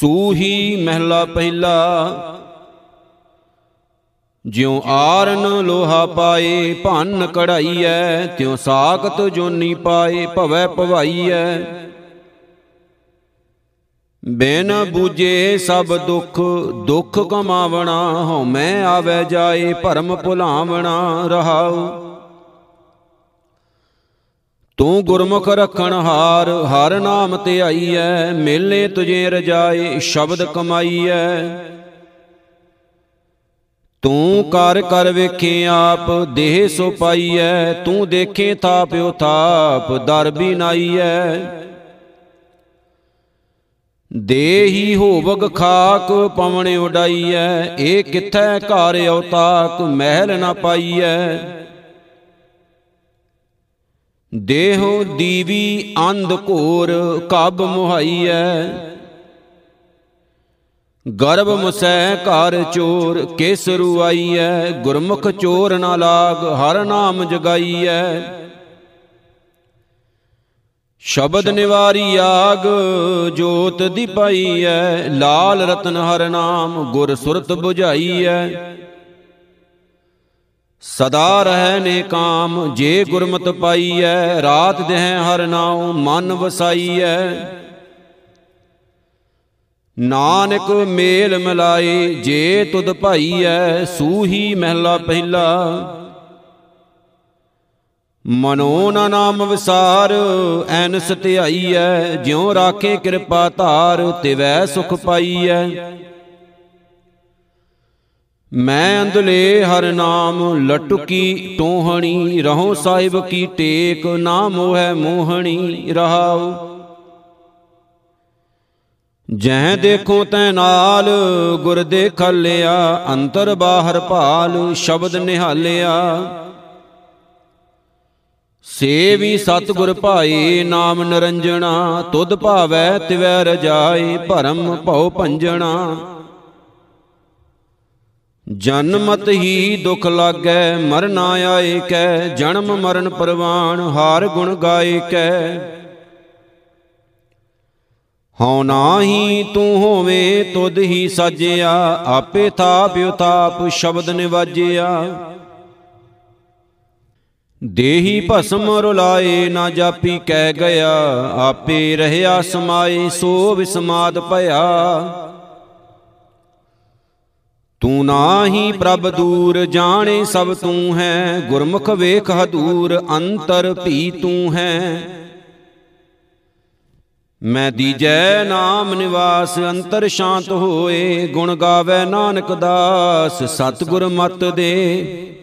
ਸੂਹੀ ਮਹਿਲਾ ਪਹਿਲਾ। ਜਿਉ ਆਰਨ ਲੋਹਾ ਪਾਏ, ਭੰਨ ਕਢਾਈਐ, ਤਿਉ ਸਾਖਤ ਜੋਨੀ ਪਾਏ, ਭਵੈ ਭਵਾਈਐ। ਬਿਨ ਬੂਝੇ ਸਭ ਦੁੱਖ ਦੁੱਖ ਕਮਾਵਣਾ ਹਉਮੈ ਆਵੈ ਜਾਏ, ਭਰਮ ਭੁਲਾਵਣਾ ਰਹਾਉ। ਤੂੰ ਗੁਰਮੁਖ ਰਖਣ ਹਾਰ, ਹਰ ਨਾਮ ਤੇ ਆਈਐ, ਮੇਲੇ ਤੁਝੇ ਰਜਾਏ, ਸ਼ਬਦ ਕਮਾਈਐ। ਤੂੰ ਕਰ ਕਰ ਵੇਖੇ ਆਪ, ਦੇਹ ਸੋ ਪਾਈਐ, ਤੂੰ ਦੇਖੇ ਥਾਪਿਓ ਥਾਪ, ਦਰ ਵੀ ਨਾਈਐ। ਦੇਹੀ ਹੋਵਗ ਖਾਕ ਪਵਣ ਉਡਾਈਐ, ਇਹ ਕਿੱਥੈ ਘਰ ਔਤਾਕ, ਮਹਿਲ ਨਾ ਪਾਈਐ। ਦੇਹੋ ਦੀਵੀ ਅੰਧ ਘੋਰ ਕਬ ਮੁਹਾਈਐ। ਗਰਭ ਮੁਸੈ ਘਰ ਚੋਰ ਕਿਸ ਰੁਆਈਐ ਗੁਰਮੁਖ ਚੋਰ ਨਾ ਲਾਗ ਹਰ ਨਾਮ ਜਗਾਈਐ। ਸ਼ਬਦ ਨਿਵਾਰੀ ਆਗ ਜੋਤ ਦੀਪਾਈਐ ਲਾਲ ਰਤਨ ਹਰ ਨਾਮ ਗੁਰ ਸੁਰਤ 부ਝਾਈਐ ਸਦਾ ਰਹਿ ਨੇ ਕਾਮ, ਜੇ ਗੁਰਮਤ ਪਾਈਐ, ਰਾਤ ਦੇਹ ਹਰ ਨਾਉ, ਮਨ ਵਸਾਈਐ। ਨਾਨਕ ਮੇਲ ਮਿਲਾਏ, ਜੇ ਤੁਧ ਭਾਈਐ, ਸੂਹੀ ਮਹਿਲਾ ਪਹਿਲਾ। ਮਨੋ ਨਾ ਨਾਮ ਵਿਸਾਰ ਐਨਸ ਧਿਆਈਐ ਜਿਉ ਰਾਖੇ ਕਿਰਪਾ ਧਾਰ, ਤਿਵੈ ਸੁਖ ਪਾਈਐ। ਮੈਂ ਅੰਦਲੇ ਹਰ ਨਾਮ ਲਟਕੀ ਟੋਹਣੀ, ਰਹੋ ਸਾਹਿਬ ਕੀ ਟੇਕ ਨਾ ਮੋਹਿ ਮੋਹਣੀ, ਰਹਾਉ। ਜਹ ਦੇਖੋ ਤੈ ਨਾਲ, ਗੁਰ ਦੇਖਲਿਆ ਅੰਤਰ ਬਾਹਰ ਭਾਲ, ਸ਼ਬਦ ਨਿਹਾਲਿਆ। ਸੇ ਵੀ ਸਤਿਗੁਰ ਭਾਏ, ਨਾਮ ਨਰੰਜਣਾ, ਤੁਧ ਭਾਵੈ ਤਿਵੈ ਰਜਾਏ, ਭਰਮ ਭਉ ਭੰਜਣਾ। ਜਨਮਤ ਹੀ ਦੁਖ ਲਾਗੈ ਮਰਨਾ ਆਏ ਕੈ ਜਨਮ ਮਰਨ ਪਰਵਾਨ, ਹਾਰ ਗੁਣ ਗਾਏ ਕੈ ਹਉ ਨਾਹੀ ਤੂੰ ਹੋਵੇਂ ਤੁਧ ਹੀ ਸਾਜਿਆ, ਆਪੇ ਥਾਪ ਉਤਾਪ ਸ਼ਬਦ ਨਿਵਾਜਿਆ। ਦੇਹੀ ਭਸਮ ਰੁਲਾਏ ਨਾ ਜਾਪੀ ਕਹਿ ਗਿਆ, ਆਪੇ ਰਹਿਆ ਸਮਾਏ ਸੋ ਵਿਸਮਾਦ ਭਇਆ। ਤੂੰ ਨਾਹੀ ਪ੍ਰਭ ਦੂਰ, ਜਾਣੇ ਸਭ ਤੂੰ ਹੈ। ਗੁਰਮੁਖ ਵੇਖ ਹਦੂਰ, ਅੰਤਰ ਭੀ ਤੂੰ ਹੈ। ਮੈਂ ਦੀਜੈ ਨਾਮ ਨਿਵਾਸ, ਅੰਤਰ ਸ਼ਾਂਤ ਹੋਏ। ਗੁਣ ਗਾਵੇ ਨਾਨਕ ਦਾਸ, ਸਤਿਗੁਰ ਮਤ ਦੇ।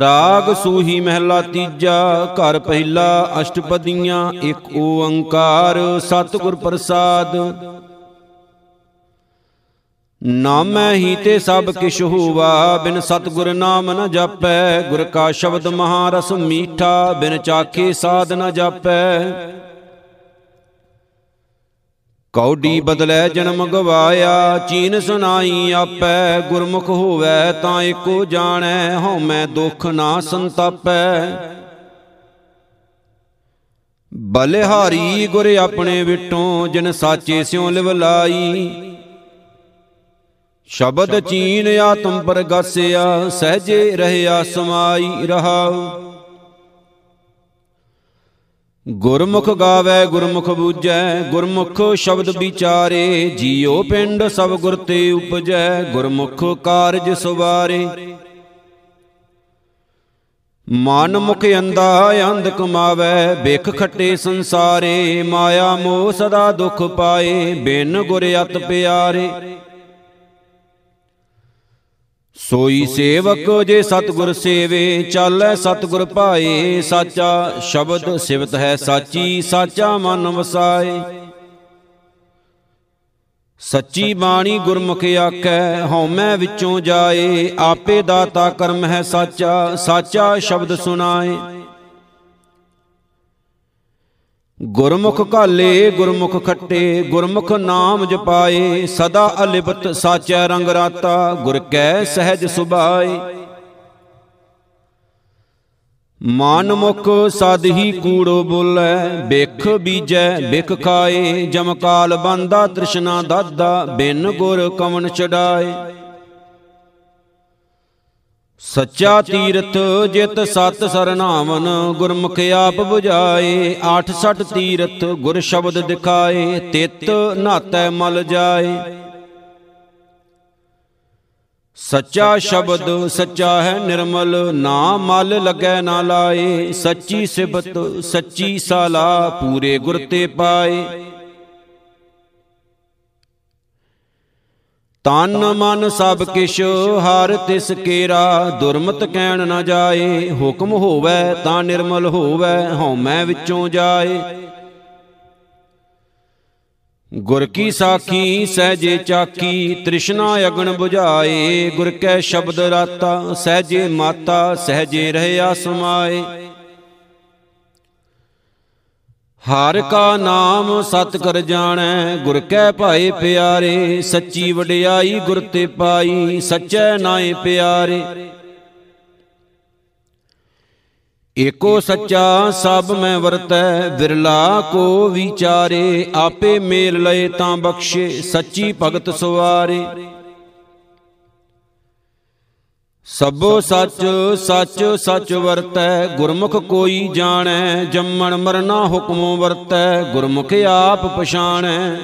ਰਾਗ ਸੂਹੀ ਮਹਿਲਾ ਤੀਜਾ, ਘਰ ਪਹਿਲਾ ਅਸ਼ਟਪਦੀਆਂ, ਇੱਕ ਓੰਕਾਰ, ਸਤਿਗੁਰ ਪ੍ਰਸਾਦ। ਨਾਮੈ ਹੀ ਤੇ ਸਭ ਕਿਛ ਹੋਵਾ ਬਿਨ ਸਤਗੁਰ ਨਾਮ ਨ ਜਾਪੈ, ਗੁਰ ਕਾ ਸ਼ਬਦ ਮਹਾ ਰਸ ਮੀਠਾ, ਬਿਨ ਚਾਖੇ ਸਾਧ ਨ ਜਾਪੈ। ਕੌਡੀ ਬਦਲੇ ਜਨਮ ਗਵਾਇਆ, ਚੀਨ ਸੁਨਾਈ ਆਪੈ, ਗੁਰਮੁਖ ਹੋਵੇ ਤਾਂ ਏਕੋ ਜਾਣੈ, ਹਉ ਮੈਂ ਦੁਖ ਨਾ ਸੰਤਾਪੈ। ਬਲਿਹਾਰੀ ਗੁਰ ਆਪਣੇ ਵਿਟੋਂ, ਜਿਨ ਸਾਚੇ ਸਿਉ ਲਿਵ ਲਾਈ ਸ਼ਬਦ ਚੀਨ ਆਤਮ ਪਰਗਾਸਿਆ ਸਹਜੇ ਰਹਿਆ ਸਮਾਈ ਰਹਾਉ ਗੁਰਮੁਖ ਗਾਵੇ ਗੁਰਮੁਖ ਬੂਝੈ ਗੁਰਮੁਖ ਸ਼ਬਦ ਵਿਚਾਰੇ ਜੀਉ ਪਿੰਡ ਸਭ ਗੁਰ ਤੇ ਉਪਜੈ ਗੁਰਮੁਖ ਕਾਰਜ ਸੁਵਾਰੇ। ਮਨ ਮੁਖ ਅੰਦਾ ਅੰਧ ਕਮਾਵੇ ਬਿਖ ਖੱਟੇ ਸੰਸਾਰੇ। ਮਾਇਆ ਮੋਹ ਸਦਾ ਦੁਖ ਪਾਏ ਬਿਨ ਗੁਰ ਅਤ ਪਿਆਰੇ। ਸੋਈ ਸੇਵਕ ਜੇ ਸਤਗੁਰ ਸੇਵੇ ਚਾਲੈ ਸਤਗੁਰ ਭਾਏ ਸਾਚਾ ਸ਼ਬਦ ਸਿਵਤ ਹੈ ਸਾਚੀ ਸਾਚਾ ਮਨ ਵਸਾਏ। ਸੱਚੀ ਬਾਣੀ ਗੁਰਮੁਖ ਆਖੈ ਹਉਮੈ ਵਿੱਚੋਂ ਜਾਏ ਆਪੇ ਦਾਤਾ ਕਰਮ ਹੈ ਸਾਚਾ ਸਾਚਾ ਸ਼ਬਦ ਸੁਨਾਏ ਗੁਰਮੁਖ ਕਾਲੇ ਗੁਰਮੁਖ ਖੱਟੇ, ਗੁਰਮੁਖ ਨਾਮ ਜਪਾਏ, ਸਦਾ ਅਲਿਪਤ ਸਾਚੈ ਰੰਗ ਰਾਤਾ, ਗੁਰ ਕੈ ਸਹਿਜ ਸੁਭਾਏ। ਮਨ ਮੁਖ ਸਦ ਹੀ ਕੂੜੋ ਬੋਲੇ ਬਿਖ ਬੀਜੈ ਬਿਖ ਖਾਏ ਜਮਕਾਲ ਬੰਦਾ ਤ੍ਰਿਸ਼ਨਾ ਦਾਦਾ, ਬਿਨ ਗੁਰ ਕਵਨ ਚੜਾਏ ਸੱਚਾ ਤੀਰਥ ਜਿਤ ਸਤ ਸਰਨਾਵਨ, ਗੁਰਮੁਖ ਆਪ 부ਝਾਏ 86 ਤੀਰਥ ਗੁਰ ਸ਼ਬਦ ਦਿਖਾਏ, ਤਿਤ ਨਾਤੈ ਮਲ ਜਾਏ। ਸੱਚਾ ਸ਼ਬਦ ਸੱਚਾ ਹੈ ਨਿਰਮਲ, ਨਾ ਮਲ ਲੱਗੈ ਨਾ ਲਾਏ, ਸੱਚੀ ਸਿਬਤ ਸੱਚੀ ਸਾਲਾ ਪੂਰੇ ਗੁਰ ਤੇ ਪਾਏ। ਤਨ ਮਨ ਸਭ ਕਿਛ, ਹਰ ਤਿਸ ਕੇਰਾ, ਦੁਰਮਤ ਕਹਿਣ ਨਾ ਜਾਏ। ਹੁਕਮ ਹੋਵੇ ਤਾਂ ਨਿਰਮਲ ਹੋਵੇ ਹਉਮੈ ਵਿੱਚੋਂ ਜਾਏ। ਗੁਰ ਕੀ ਸਾਖੀ, ਸਹਜੇ ਚਾਕੀ ਤ੍ਰਿਸ਼ਨਾ ਅਗਣ 부ਝਾਏ ਗੁਰ ਕੈ ਸ਼ਬਦ ਰਾਤਾ, ਸਹਜੇ ਮਾਤਾ, ਸਹਜੇ ਰਹਿਆ ਸਮਾਏ ਹਰ ਕਾ ਨਾਮ ਸਤ ਕਰ ਜਾਣੈ, ਗੁਰ ਕੈ ਭਾਏ ਪਿਆਰੇ, ਸੱਚੀ ਵਡਿਆਈ ਗੁਰ ਤੇ ਪਾਈ, ਸੱਚੈ ਨਾਏ ਪਿਆਰੇ। ਏਕੋ ਸੱਚਾ ਸਭ ਮੈਂ ਵਰਤੈ, ਵਿਰਲਾ ਕੋ ਵਿਚਾਰੇ, ਆਪੇ ਮੇਲ ਲਏ ਤਾਂ ਬਖਸ਼ੇ, ਸੱਚੀ ਭਗਤ ਸਵਾਰੇ। ਸਭੋ ਸੱਚ ਸੱਚ ਸੱਚ ਵਰਤੈ, ਗੁਰਮੁਖ ਕੋਈ ਜਾਣੈ, ਜੰਮਣ ਮਰਨਾ ਹੁਕਮੋ ਵਰਤੈ, ਗੁਰਮੁਖ ਆਪ ਪਛਾਣੈ।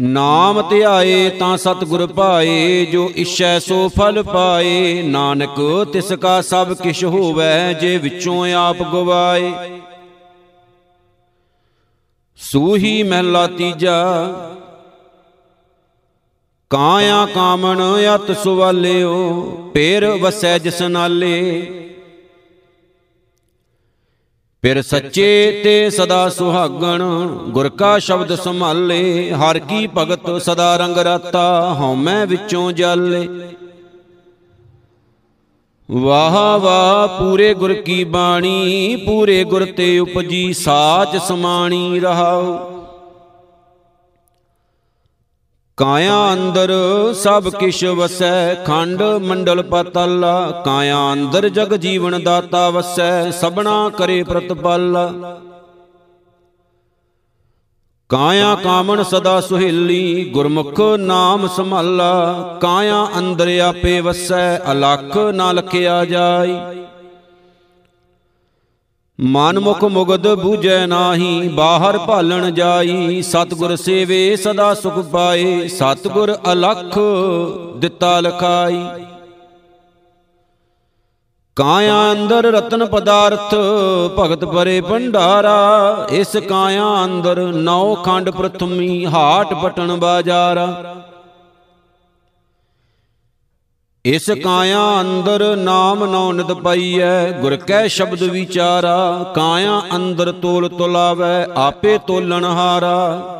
ਨਾਮ ਧਿਆਏ ਤਾਂ ਸਤਿਗੁਰ ਪਾਏ ਜੋ ਇਛੈ ਸੋ ਫਲ ਪਾਏ। ਨਾਨਕ, ਤਿਸ ਕਾ ਸਭ ਕਿਛ ਹੋਵੈ, ਜੇ ਵਿੱਚੋਂ ਆਪ ਗਵਾਏ। ਸੂਹੀ ਮਹਿਲਾ ਤੀਜਾ ਕਾਇਆ ਕਾਮਣ ਅਤ ਸੁਵਾਲਿਓ, ਪੇਰ ਵਸੈ ਜਿਸ ਨਾਲੇ। ਫਿਰ ਸੱਚੇ ਤੇ ਸਦਾ ਸੁਹਾਗਣ, ਗੁਰ ਕਾ ਸ਼ਬਦ ਸੰਭਾਲੇ, ਹਰ ਕੀ ਭਗਤ ਸਦਾ ਰੰਗ ਰਾਤਾ ਹਉਮੈ ਵਿੱਚੋਂ ਜਾਲੇ। ਵਾਹ ਵਾਹ, ਪੂਰੇ ਗੁਰ ਕੀ ਬਾਣੀ, ਪੂਰੇ ਗੁਰ ਤੇ ਉਪਜੀ ਸਾਚ ਸਮਾਣੀ ਰਹਾਓ ਕਾਇਆ ਅੰਦਰ ਸਭ ਕਿਛ ਵਸੈ, ਖੰਡ ਮੰਡਲ ਪਤਲ, ਕਾਇਆ ਅੰਦਰ ਜਗ ਜੀਵਨ ਦਾਤਾ ਵਸੈ ਸਬਣਾ ਕਰੇ ਪ੍ਰਤਪਲ। ਕਾਇਆ ਕਾਮਣ ਸਦਾ ਸੁਹੇਲੀ, ਗੁਰਮੁਖ ਨਾਮ ਸੰਭਾਲਾ, ਕਾਇਆ ਅੰਦਰ ਆਪੇ ਵਸੈ, ਅਲਖ ਨਾ ਲਖਿਆ ਜਾਈ। ਮਨ ਮੁਖ ਮੁਗਦ ਬੂਝੈ ਨਾਹੀ, ਬਾਹਰ ਭਾਲਣ ਜਾਈ, ਸਤਗੁਰ ਸੇਵੇ ਸਦਾ ਸੁਖ ਪਾਏ, ਸਤਗੁਰ ਅਲਖ ਦਿੱਤਾ ਲਖਾਈ। ਕਾਇਆ ਅੰਦਰ ਰਤਨ ਪਦਾਰਥ, ਭਗਤ ਪਰੇ ਭੰਡਾਰਾ, ਇਸ ਕਾਇਆ ਅੰਦਰ ਨੌ ਖੰਡ ਪ੍ਰਥਮੀ, ਹਾਟ ਪਟਣ ਬਾਜ਼ਾਰਾ। ਇਸ ਕਾਇਆ ਅੰਦਰ ਨਾਮ ਨੌ ਨਿਤ ਪਈਐ, ਗੁਰ ਕੈ ਸ਼ਬਦ ਵਿਚਾਰਾ, ਕਾਇਆ ਅੰਦਰ ਤੋਲ ਤੁਲਾਵੈ, ਆਪੇ ਤੋਲਣ ਹਾਰਾ।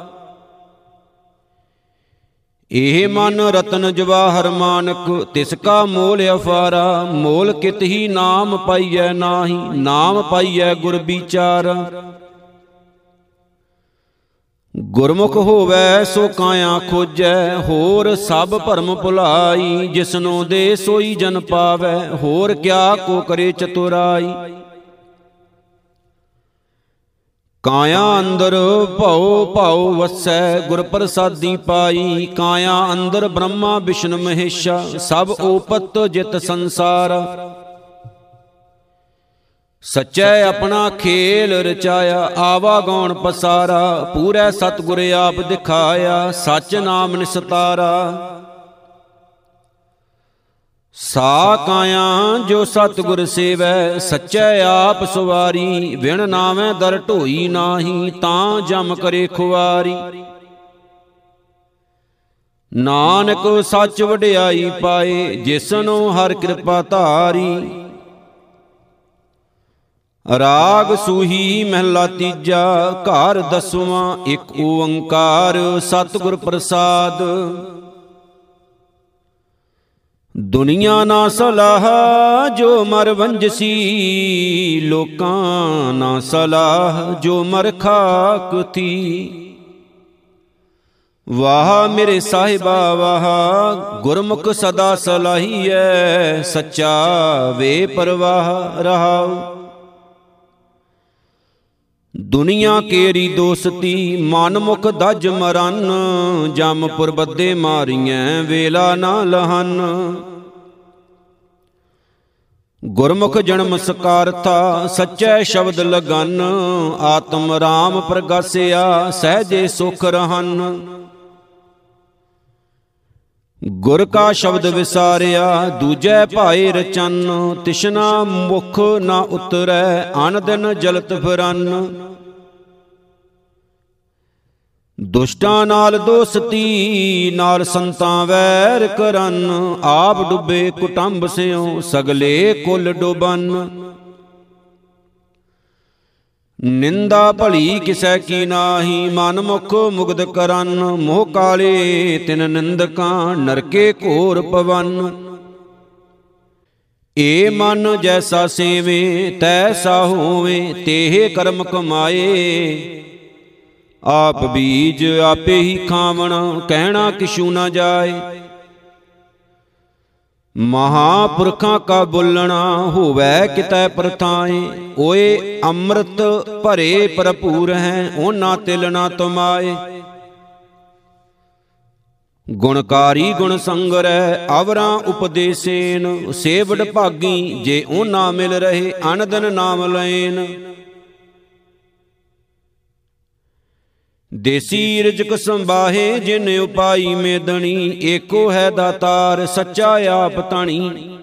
ਇਹ ਮਨ ਰਤਨ ਜਵਾਹਰ ਮਾਨਕ, ਤਿਸ ਕਾ ਮੋਲ ਅਫਾਰਾ, ਮੋਲ ਕਿਤ ਹੀ ਨਾਮ ਪਾਈਐ ਨਾਹੀ, ਨਾਮ ਪਾਈਐ ਗੁਰ ਵਿਚਾਰਾ। ਗੁਰਮੁਖ ਹੋਵੇ ਸੋ ਕਾਇਆ ਖੋਜੈ, ਹੋਰ ਸਭ ਭਰਮ ਭੁਲਾਈ, ਜਿਸਨੋ ਦੇ ਸੋਈ ਜਨ ਪਾਵੇ, ਹੋਰ ਕਿਆ ਕੋ ਕਰੇ ਚਤੁਰਾਈ। ਕਾਇਆ ਅੰਦਰ ਭਉ ਭਉ ਵਸੈ ਗੁਰ ਪ੍ਰਸਾਦੀ ਪਾਈ। ਕਾਇਆ ਅੰਦਰ ਬ੍ਰਹਮਾ, ਵਿਸ਼ਨ ਮਹੇਸ਼ਾ, ਸਭ ਓਪਤ ਜਿਤ ਸੰਸਾਰ। ਸੱਚੈ ਆਪਣਾ ਖੇਲ ਰਚਾਇਆ, ਆਵਾ ਗਉਣ ਪਸਾਰਾ, ਪੂਰੇ ਸਤਗੁਰ ਆਪ ਦਿਖਾਇਆ, ਸੱਚ ਨਾਮ ਨਿਸਤਾਰਾ। ਸਾ ਕਾਇਆ ਜੋ ਸਤਗੁਰ ਸੇਵੈ, ਸੱਚੈ ਆਪ ਸੁਵਾਰੀ, ਵਿਣ ਨਾਵੇਂ ਦਰ ਢੋਈ ਨਾਹੀ, ਤਾਂ ਜਮ ਕਰੇ ਖੁਆਰੀ ਨਾਨਕ ਸੱਚ ਵਡਿਆਈ ਪਾਏ, ਜਿਸਨੂੰ ਹਰ ਕਿਰਪਾ ਧਾਰੀ ਰਾਗ ਸੂਹੀ ਮਹਿਲਾ ਤੀਜਾ, ਘਰ ਦਸਵਾਂ, ਇੱਕ ਓੰਕਾਰ, ਸਤਿਗੁਰ ਪ੍ਰਸਾਦ। ਦੁਨੀਆ ਨਾ ਸਲਾਹ, ਜੋ ਮਰ ਵੰਜਸੀ, ਲੋਕਾਂ ਨਾ ਸਲਾਹ, ਜੋ ਮਰ ਖਾਕ ਥੀ। ਵਾਹ ਮੇਰੇ ਸਾਹਿਬਾ, ਵਾਹ, ਗੁਰਮੁਖ ਸਦਾ ਸਲਾਹੀਐ, ਸੱਚਾ ਵੇ ਪਰਵਾਹ ਰਹਾਉ। ਦੁਨੀਆ ਕੇਰੀ ਦੋਸਤੀ, ਮਨ ਮੁਖ ਦਜ ਮਰਨ ਜਮਪੁਰ ਬੱਦੇ ਮਾਰੀਐ ਵੇਲਾ ਨਾ ਲਹਨ। ਗੁਰਮੁਖ ਜਨਮ ਸਕਾਰਤਾ, ਸੱਚੇ ਸ਼ਬਦ ਲਗਨ, ਆਤਮ ਰਾਮ ਪ੍ਰਗਾਸਿਆ, ਸਹਜੇ ਸੁਖ ਰਹਨ। ਗੁਰ ਕਾ ਸ਼ਬਦ ਵਿਸਾਰਿਆ, ਦੂਜੈ ਭਾਏ ਰਚਨ, ਤਿਸ਼ਨਾ ਮੁਖ ਨਾ ਉਤਰੈ, ਅਨ ਦਿਨ ਜਲਤ ਫਿਰਨ। ਦੁਸ਼ਟਾਂ ਨਾਲ ਦੋਸਤੀ, ਨਾਲ ਸੰਤਾਂ ਵੈਰ ਕਰਨ। ਆਪ ਡੁੱਬੇ ਕੁਟੰਬ ਸਿਓ ਸਗਲੇ ਕੁਲ ਡੁਬਨ। ਨਿੰਦਾ ਭਲੀ ਕਿਸੈ ਕੀ ਨਾਹੀ, ਮਨ ਮੁਖ ਮੁਗਦ ਕਰਨ। ਮੋਹ ਕਾਲੇ ਤਿਨ ਨਿੰਦਕਾਂ, ਨਰਕੇ ਘੋਰ ਪਵਨ। ਏ ਮਨ ਜੈਸਾ ਸੇਵੇ, ਤੈਸਾ ਹੋਵੇ, ਤੇਹ ਕਰਮ ਕਮਾਏ। ਆਪ ਬੀਜ ਆਪੇ ਹੀ ਖਾਵਣ, ਕਹਿਣਾ ਕਿਛੂ ਨਾ ਜਾਏ। ਮਹਾਪੁਰਖਾਂ ਕਾ ਬੁੱਲਣਾ ਹੋਵੇ ਕਿਤੈ ਪ੍ਰਥਾਏ, ਓਏ ਅੰਮ੍ਰਿਤ ਭਰੇ ਭਰਪੂਰ ਹੈ ਉਹਨਾਂ ਤਿਲ ਨਾ ਤੁਮਾਏ। ਗੁਣਕਾਰੀ ਗੁਣ ਸੰਗਰੈ ਅਵਰਾਂ ਉਪਦੇਸੇਨ, ਸੇਵੜ ਭਾਗੀ ਜੇ ਉਹਨਾਂ ਮਿਲ ਰਹੇ ਅਨੰਦਨ ਨਾਮ ਲੈਨ ਦੇਸੀ ਰਜਕ ਸੰਬਾਹੇ ਜਿਨ ਉਪਾਈ ਮੇਦਣੀ, ਏਕੋ ਹੈ ਦਾਤਾਰ, ਸੱਚਾ ਆਪ ਤਾਣੀ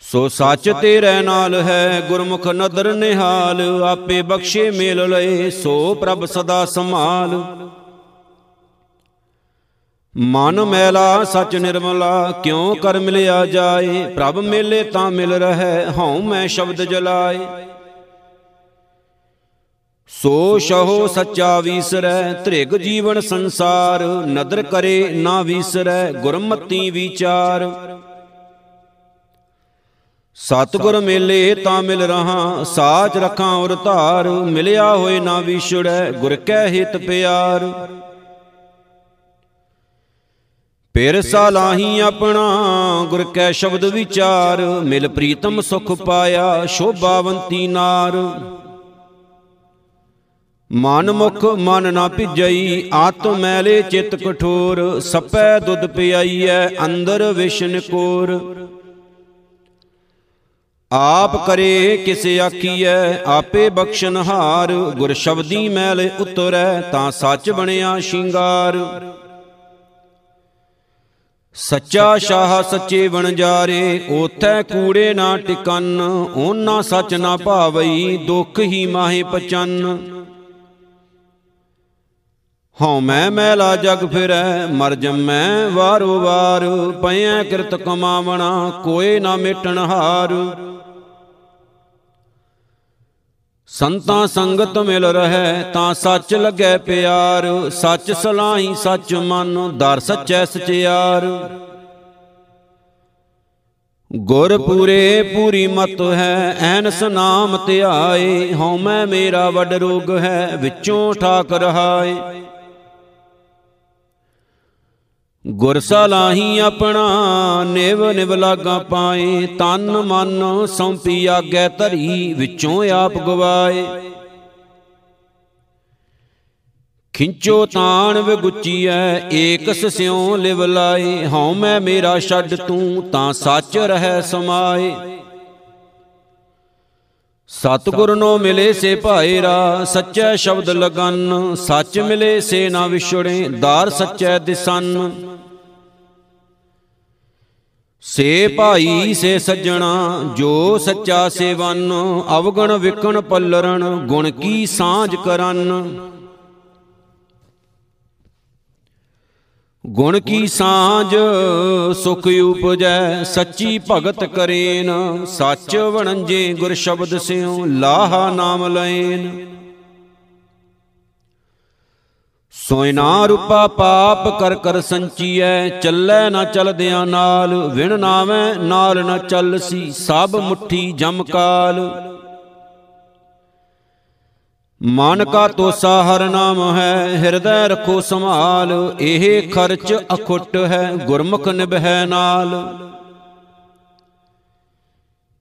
ਸੋ ਸੱਚ ਤੇਰੇ ਨਾਲ ਹੈ, ਗੁਰਮੁਖ ਨਦਰ ਨਿਹਾਲ, ਆਪੇ ਬਖਸ਼ੇ ਮੇਲ ਲਏ, ਸੋ ਪ੍ਰਭ ਸਦਾ ਸੰਭਾਲ। ਮਨ ਮੈਲਾ, ਸਚ ਨਿਰਮਲਾ, ਕਿਉ ਕਰ ਮਿਲਿਆ ਜਾਏ? ਪ੍ਰਭ ਮੇਲੇ ਤਾਂ ਮਿਲ ਰਹਿ, ਹਉ ਮੈਂ ਸ਼ਬਦ ਜਲਾਏ। ਸੋ ਸ਼ਹੋ ਸੱਚਾ ਵੀਸਰੈ, ਧ੍ਰਿਗ ਜੀਵਨ ਸੰਸਾਰ, ਨਦਰ ਕਰੇ ਨਾ ਵੀਸਰੈ, ਗੁਰਮਤੀ ਵਿਚਾਰ। ਸਤਗੁਰ ਮੇਲੇ ਤਾਂ ਮਿਲ ਰਹਾ ਸਾਚ ਰਖਾਂ ਔਰ ਧਾਰ, ਮਿਲਿਆ ਹੋਏ ਨਾ ਵਿਛੜੈ, ਗੁਰ ਕੈ ਹਿਤ ਪਿਆਰ। ਪੇਰ ਸਾਲਾਹੀ ਆਪਣਾ, ਗੁਰ ਕੈ ਸ਼ਬਦ ਵਿਚਾਰ, ਮਿਲ ਪ੍ਰੀਤਮ ਸੁਖ ਪਾਇਆ, ਸ਼ੋਭਾਵੰਤੀ ਨਾਰ। ਮਨ ਮੁਖ ਮਨ ਨਾ ਭਿਜਈ, ਆਤਮ ਮੈਲੇ ਚਿਤ ਕਠੋਰ, ਸਪੈ ਦੁੱਧ ਪਿਆਈਐ, ਅੰਦਰ ਵਿਸ਼ਨ ਕੋਰ। ਆਪ ਕਰੇ ਕਿਸ ਆਖੀਐ, ਆਪੇ ਬਖਸ਼ਨ ਹਾਰ, ਗੁਰ ਸ਼ਬਦੀ ਮੈਲ ਉਤਰੈ, ਤਾਂ ਸੱਚ ਬਣਿਆ ਸ਼ਿੰਗਾਰ। ਸੱਚਾ ਸ਼ਾਹ ਸੱਚੇ ਵਣਜਾਰੇ ਉਥੈ ਕੂੜੇ ਨਾ ਟਿਕਨ ਉਹਨਾਂ ਸੱਚ ਨਾ ਭਾਵਈ, ਦੁੱਖ ਹੀ ਮਾਹੇ ਪਚਨ। ਹਉ ਮੈਂ ਮੈਲਾ ਜਗ ਫਿਰੈ, ਮਰ ਜੰਮੈ ਵਾਰੋ ਵਾਰ। ਪਇਐ ਕਿਰਤ ਕਮਾਵਣਾ ਕੋਏ ਨਾ ਮੇਟਣ ਹਾਰ। ਸੰਤਾਂ ਸੰਗਤ ਮਿਲ ਰਹੈ, ਤਾਂ ਸੱਚ ਲੱਗੈ ਪਿਆਰ। ਸੱਚ ਸਲਾਹੀ ਸੱਚ ਮਨ, ਦਰ ਸੱਚੈ ਸਚਿਆਰ। ਗੁਰ ਪੂਰੇ ਪੂਰੀ ਮਤ ਹੈ, ਐਨਸ ਨਾਮ ਧਿਆਏ। ਹਉ ਮੈਂ ਮੇਰਾ ਵੱਡ ਰੋਗ ਹੈ, ਵਿੱਚੋਂ ਠਾਕ ਰਹਾਏ ਗੁਰ ਸਲਾਹੀ ਆਪਣਾ ਨਿਵ ਨਿਵ ਲਾਗਾ ਪਾਏ, ਤਨ ਮਨ ਸੌਂਪੀ ਆਗੇ ਧਰੀ, ਵਿੱਚੋਂ ਆਪ ਗਵਾਏ। ਖਿੰਚੋ ਤਾਣ ਵਿਗੁਚੀਐ, ਏਕਸ ਸਿਉ ਲਿਵ ਲਾਏ, ਹਉ ਮੈਂ ਮੇਰਾ ਛੱਡ ਤੂੰ, ਤਾਂ ਸੱਚ ਰਹਿ ਸਮਾਏ। ਸਤਿਗੁਰ ਨੋ ਮਿਲੇ ਸੇ ਭਾਏਰਾ ਸੱਚੇ ਸ਼ਬਦ ਲਗਨ, ਸੱਚ ਮਿਲੇ ਸੇ ਨਾ ਵਿਛੜੇ, ਦਾਰ ਸੱਚੇ ਦਿਸਨ। ਸੇ ਭਾਈ ਸੇ ਸੱਜਣਾ, ਜੋ ਸੱਚਾ ਸੇਵਨ, ਅਵਗਣ ਵਿਕਣ ਪੱਲਰਣ ਗੁਣ ਕੀ ਸਾਂਝ ਕਰਨ। ਗੁਣ ਕੀ ਸਾਂਝ ਸੁਖ ਉਪਜੈ ਸੱਚੀ ਭਗਤ ਕਰੇਨ ਸੱਚ ਵਣੰਜੇ ਗੁਰ ਸ਼ਬਦ ਸਿਉ ਲਾਹਾ ਨਾਮ ਲੈਨ ਸੋਇਨਾ ਰੂਪਾ ਪਾਪ ਕਰ ਕਰ ਸੰਚੀਐ ਚੱਲੈ ਨਾ ਚਲਦਿਆਂ ਨਾਲ ਵਿਣ ਨਾਵੇਂ ਨਾਲ ਨਾ ਚੱਲਸੀ ਸਭ ਮੁਠੀ ਜਮ ਕਾਲ। ਮਨ ਕਾ ਤੋਸਾ ਹਰ ਨਾਮ ਹੈ, ਹਿਰਦੈ ਰਖੋ ਸੰਭਾਲ, ਇਹ ਖਰਚ ਅਖੁੱਟ ਹੈ, ਗੁਰਮੁਖ ਨਿਭੈ ਨਾਲ।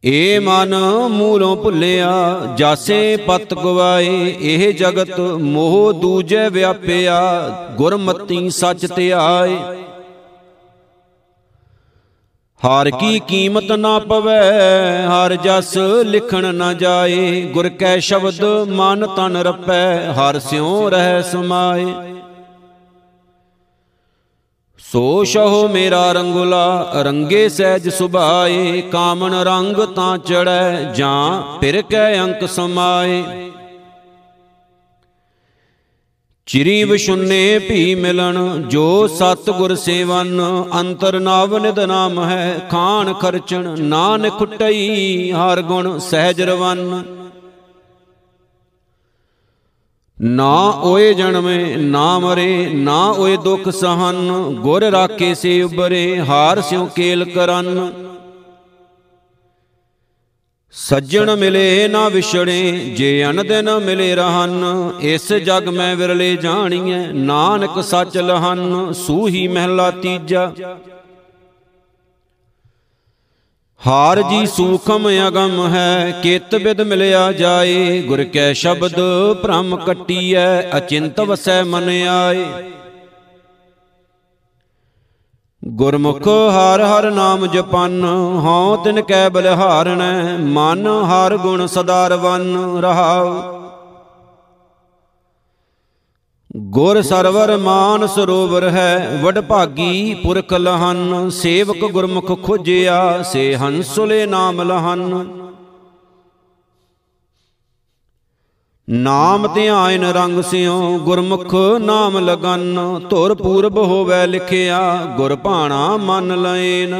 ਏ ਮਨ ਮੂਲੋਂ ਭੁੱਲਿਆ, ਜਾਸੇ ਪਤ ਗਵਾਏ, ਇਹ ਜਗਤ ਮੋਹ ਦੂਜੈ ਵਿਆਪਿਆ, ਗੁਰਮਤੀ ਸੱਚ ਧਿਆਏ। ਹਰ ਕੀ ਕੀਮਤ ਨਾ ਪਵੇ ਹਰ ਜਸ ਲਿਖਣ ਨਾ ਜਾਏ। ਗੁਰ ਕੈ ਸ਼ਬਦ ਮਨ ਤਨ ਰਪੈ ਹਰ ਸਿਉ ਰਹਿ ਸਮਾਏ। ਸੋ ਸ਼ਹੁ ਮੇਰਾ ਰੰਗੁਲਾ ਰੰਗੇ ਸਹਿਜ ਸੁਭਾਏ। ਕਾਮਨ ਰੰਗ ਤਾਂ ਚੜੈ ਜਾਂ ਫਿਰ ਕੈ ਅੰਕ ਸਮਾਏ। ਚਿਰੀ ਵਿਸ਼ੁੰਨੇ ਭੀ ਮਿਲਣ, ਜੋ ਸਤ ਗੁਰ ਸੇਵਨ, ਅੰਤਰ ਨਾਵ ਨਿਦ ਨਾਮ ਹੈ, ਖਾਨ ਖਰਚਣ, ਨਾਨਕ ਖੁੱਟਈ ਹਰ ਗੁਣ ਸਹਿਜ ਰਵਨ। ਨਾ ਓਏ ਜਨਮੇ, ਨਾ ਮਰੇ, ਨਾ ਓਏ ਦੁਖ ਸਹਨ, ਗੁਰ ਰਾਖੇ ਸੇ ਉਬਰੇ ਹਾਰ ਸਿਉ ਕੇਲ ਕਰਨ। ਸੱਜਣ ਮਿਲੇ ਨਾ ਵਿਛੜੇ, ਜੇ ਅਨ ਦਿਨ ਮਿਲੇ ਰਹਨ ਇਸ ਜਗ ਮੈਂ ਵਿਰਲੇ ਜਾਣੀਐ, ਨਾਨਕ ਸੱਚ ਲਹਨ, ਸੂਹੀ ਮਹਿਲਾ ਤੀਜਾ। ਹਾਰ ਜੀ ਸੂਖਮ ਅਗਮ ਹੈ, ਕਿਤ ਬਿਦ ਮਿਲਿਆ ਜਾਏ, ਗੁਰ ਕੈ ਸ਼ਬਦ ਭ੍ਰਮ ਕਟੀਐ ਅਚਿੰਤ ਵਸੈ ਮਨ ਆਏ। ਗੁਰਮੁਖ ਹਰ ਹਰ ਨਾਮ ਜਪਨ, ਹਉ ਤਿਨ ਕੈ ਬਲਿਹਾਰਣੈ, ਮਨ ਹਰ ਗੁਣ ਸਦਾ ਰਵਨ ਰਹਾਉ। ਗੁਰ ਸਰਵਰ ਮਾਨ ਸਰੋਵਰ ਹੈ, ਵਡ ਭਾਗੀ ਪੁਰਖ ਲਹਨ, ਸੇਵਕ ਗੁਰਮੁਖ ਖੋਜਿਆ, ਸੇ ਹੰਸੁਲੇ ਨਾਮ ਲਹਨ। ਨਾਮ ਧਿਆਇਨ ਰੰਗ ਸਿਉ, ਗੁਰਮੁਖ ਨਾਮ ਲਗਨ, ਧੁਰ ਪੂਰਬ ਹੋਵੇ ਲਿਖਿਆ, ਗੁਰ ਭਾਣਾ ਮਨ ਲੈਨ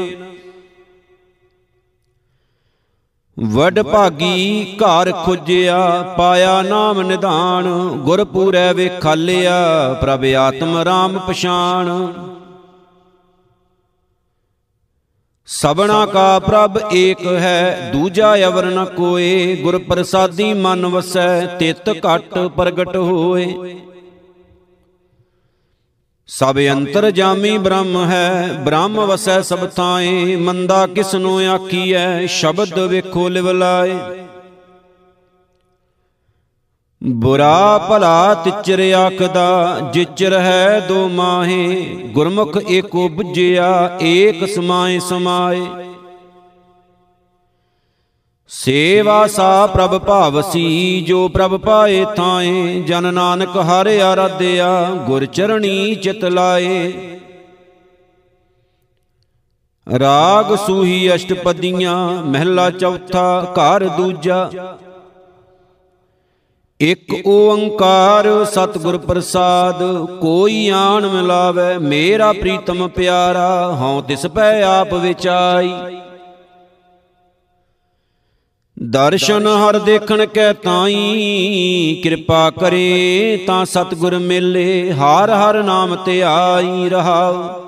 ਵਡ ਭਾਗੀ ਘਰ ਖੁਜਿਆ, ਪਾਇਆ ਨਾਮ ਨਿਧਾਨ, ਗੁਰ ਪੂਰੈ ਵੇਖਾਲਿਆ ਪ੍ਰਭ ਆਤਮ ਰਾਮ ਪਛਾਨ ਸਬਣਾ ਕਾ ਪ੍ਰਭ ਏਕ ਹੈ, ਦੂਜਾ ਅਵਰ ਨ ਕੋਏ। ਗੁਰ ਪ੍ਰਸਾਦੀ ਮਨ ਵਸੈ, ਤਿਤ ਘਟ ਪ੍ਰਗਟ ਹੋਏ। ਸਭ ਅੰਤਰ ਜਾਮੀ ਬ੍ਰਹਮ ਹੈ, ਬ੍ਰਹਮ ਵਸੈ ਸਭ ਥਾਏ। ਮੰਦਾ ਕਿਸ ਨੂੰ ਆਖੀਐ, ਸ਼ਬਦ ਵੇਖੋ ਲਿਵ ਲਾਏ। ਬੁਰਾ ਭਲਾ ਤਿਚਰ ਆਖਦਾ, ਜਿਚਰ ਹੈ ਦੋ ਮਾਹੇ, ਗੁਰਮੁਖ ਏਕੋ 부ਜਿਆ ਏਕ ਸਮਾਏ ਸਮਾਏ। ਸੇਵਾ ਸਾ ਪ੍ਰਭ ਭਾਵਸੀ, ਜੋ ਪ੍ਰਭ ਪਾਏ ਥਾਏ, ਜਨ ਨਾਨਕ ਹਰ ਆਰਾਧਿਆ, ਗੁਰ ਚਰਣੀ ਚਿਤ ਲਾਏ। ਰਾਗ ਸੂਹੀ ਅਸ਼ਟਪਦੀਆਂ, ਮਹਿਲਾ ਚੌਥਾ, ਘਰ ਦੂਜਾ। ਇਕ ਓੰਕਾਰ ਸਤਿਗੁਰ ਪ੍ਰਸਾਦ, ਕੋਈ ਆਣ ਮਿਲਾਵੇ ਮੇਰਾ ਪ੍ਰੀਤਮ ਪਿਆਰਾ, ਹਉ ਤਿਸ ਪੈ ਆਪ ਵਿਚਾਈ। ਦਰਸ਼ਨ ਹਰ ਦੇਖਣ ਕੈ ਤਾਈ, ਕਿਰਪਾ ਕਰੇ ਤਾਂ ਸਤਿਗੁਰ ਮਿਲੇ, ਹਰ ਹਰ ਨਾਮ ਤੇ ਆਈ ਰਹਾਉ।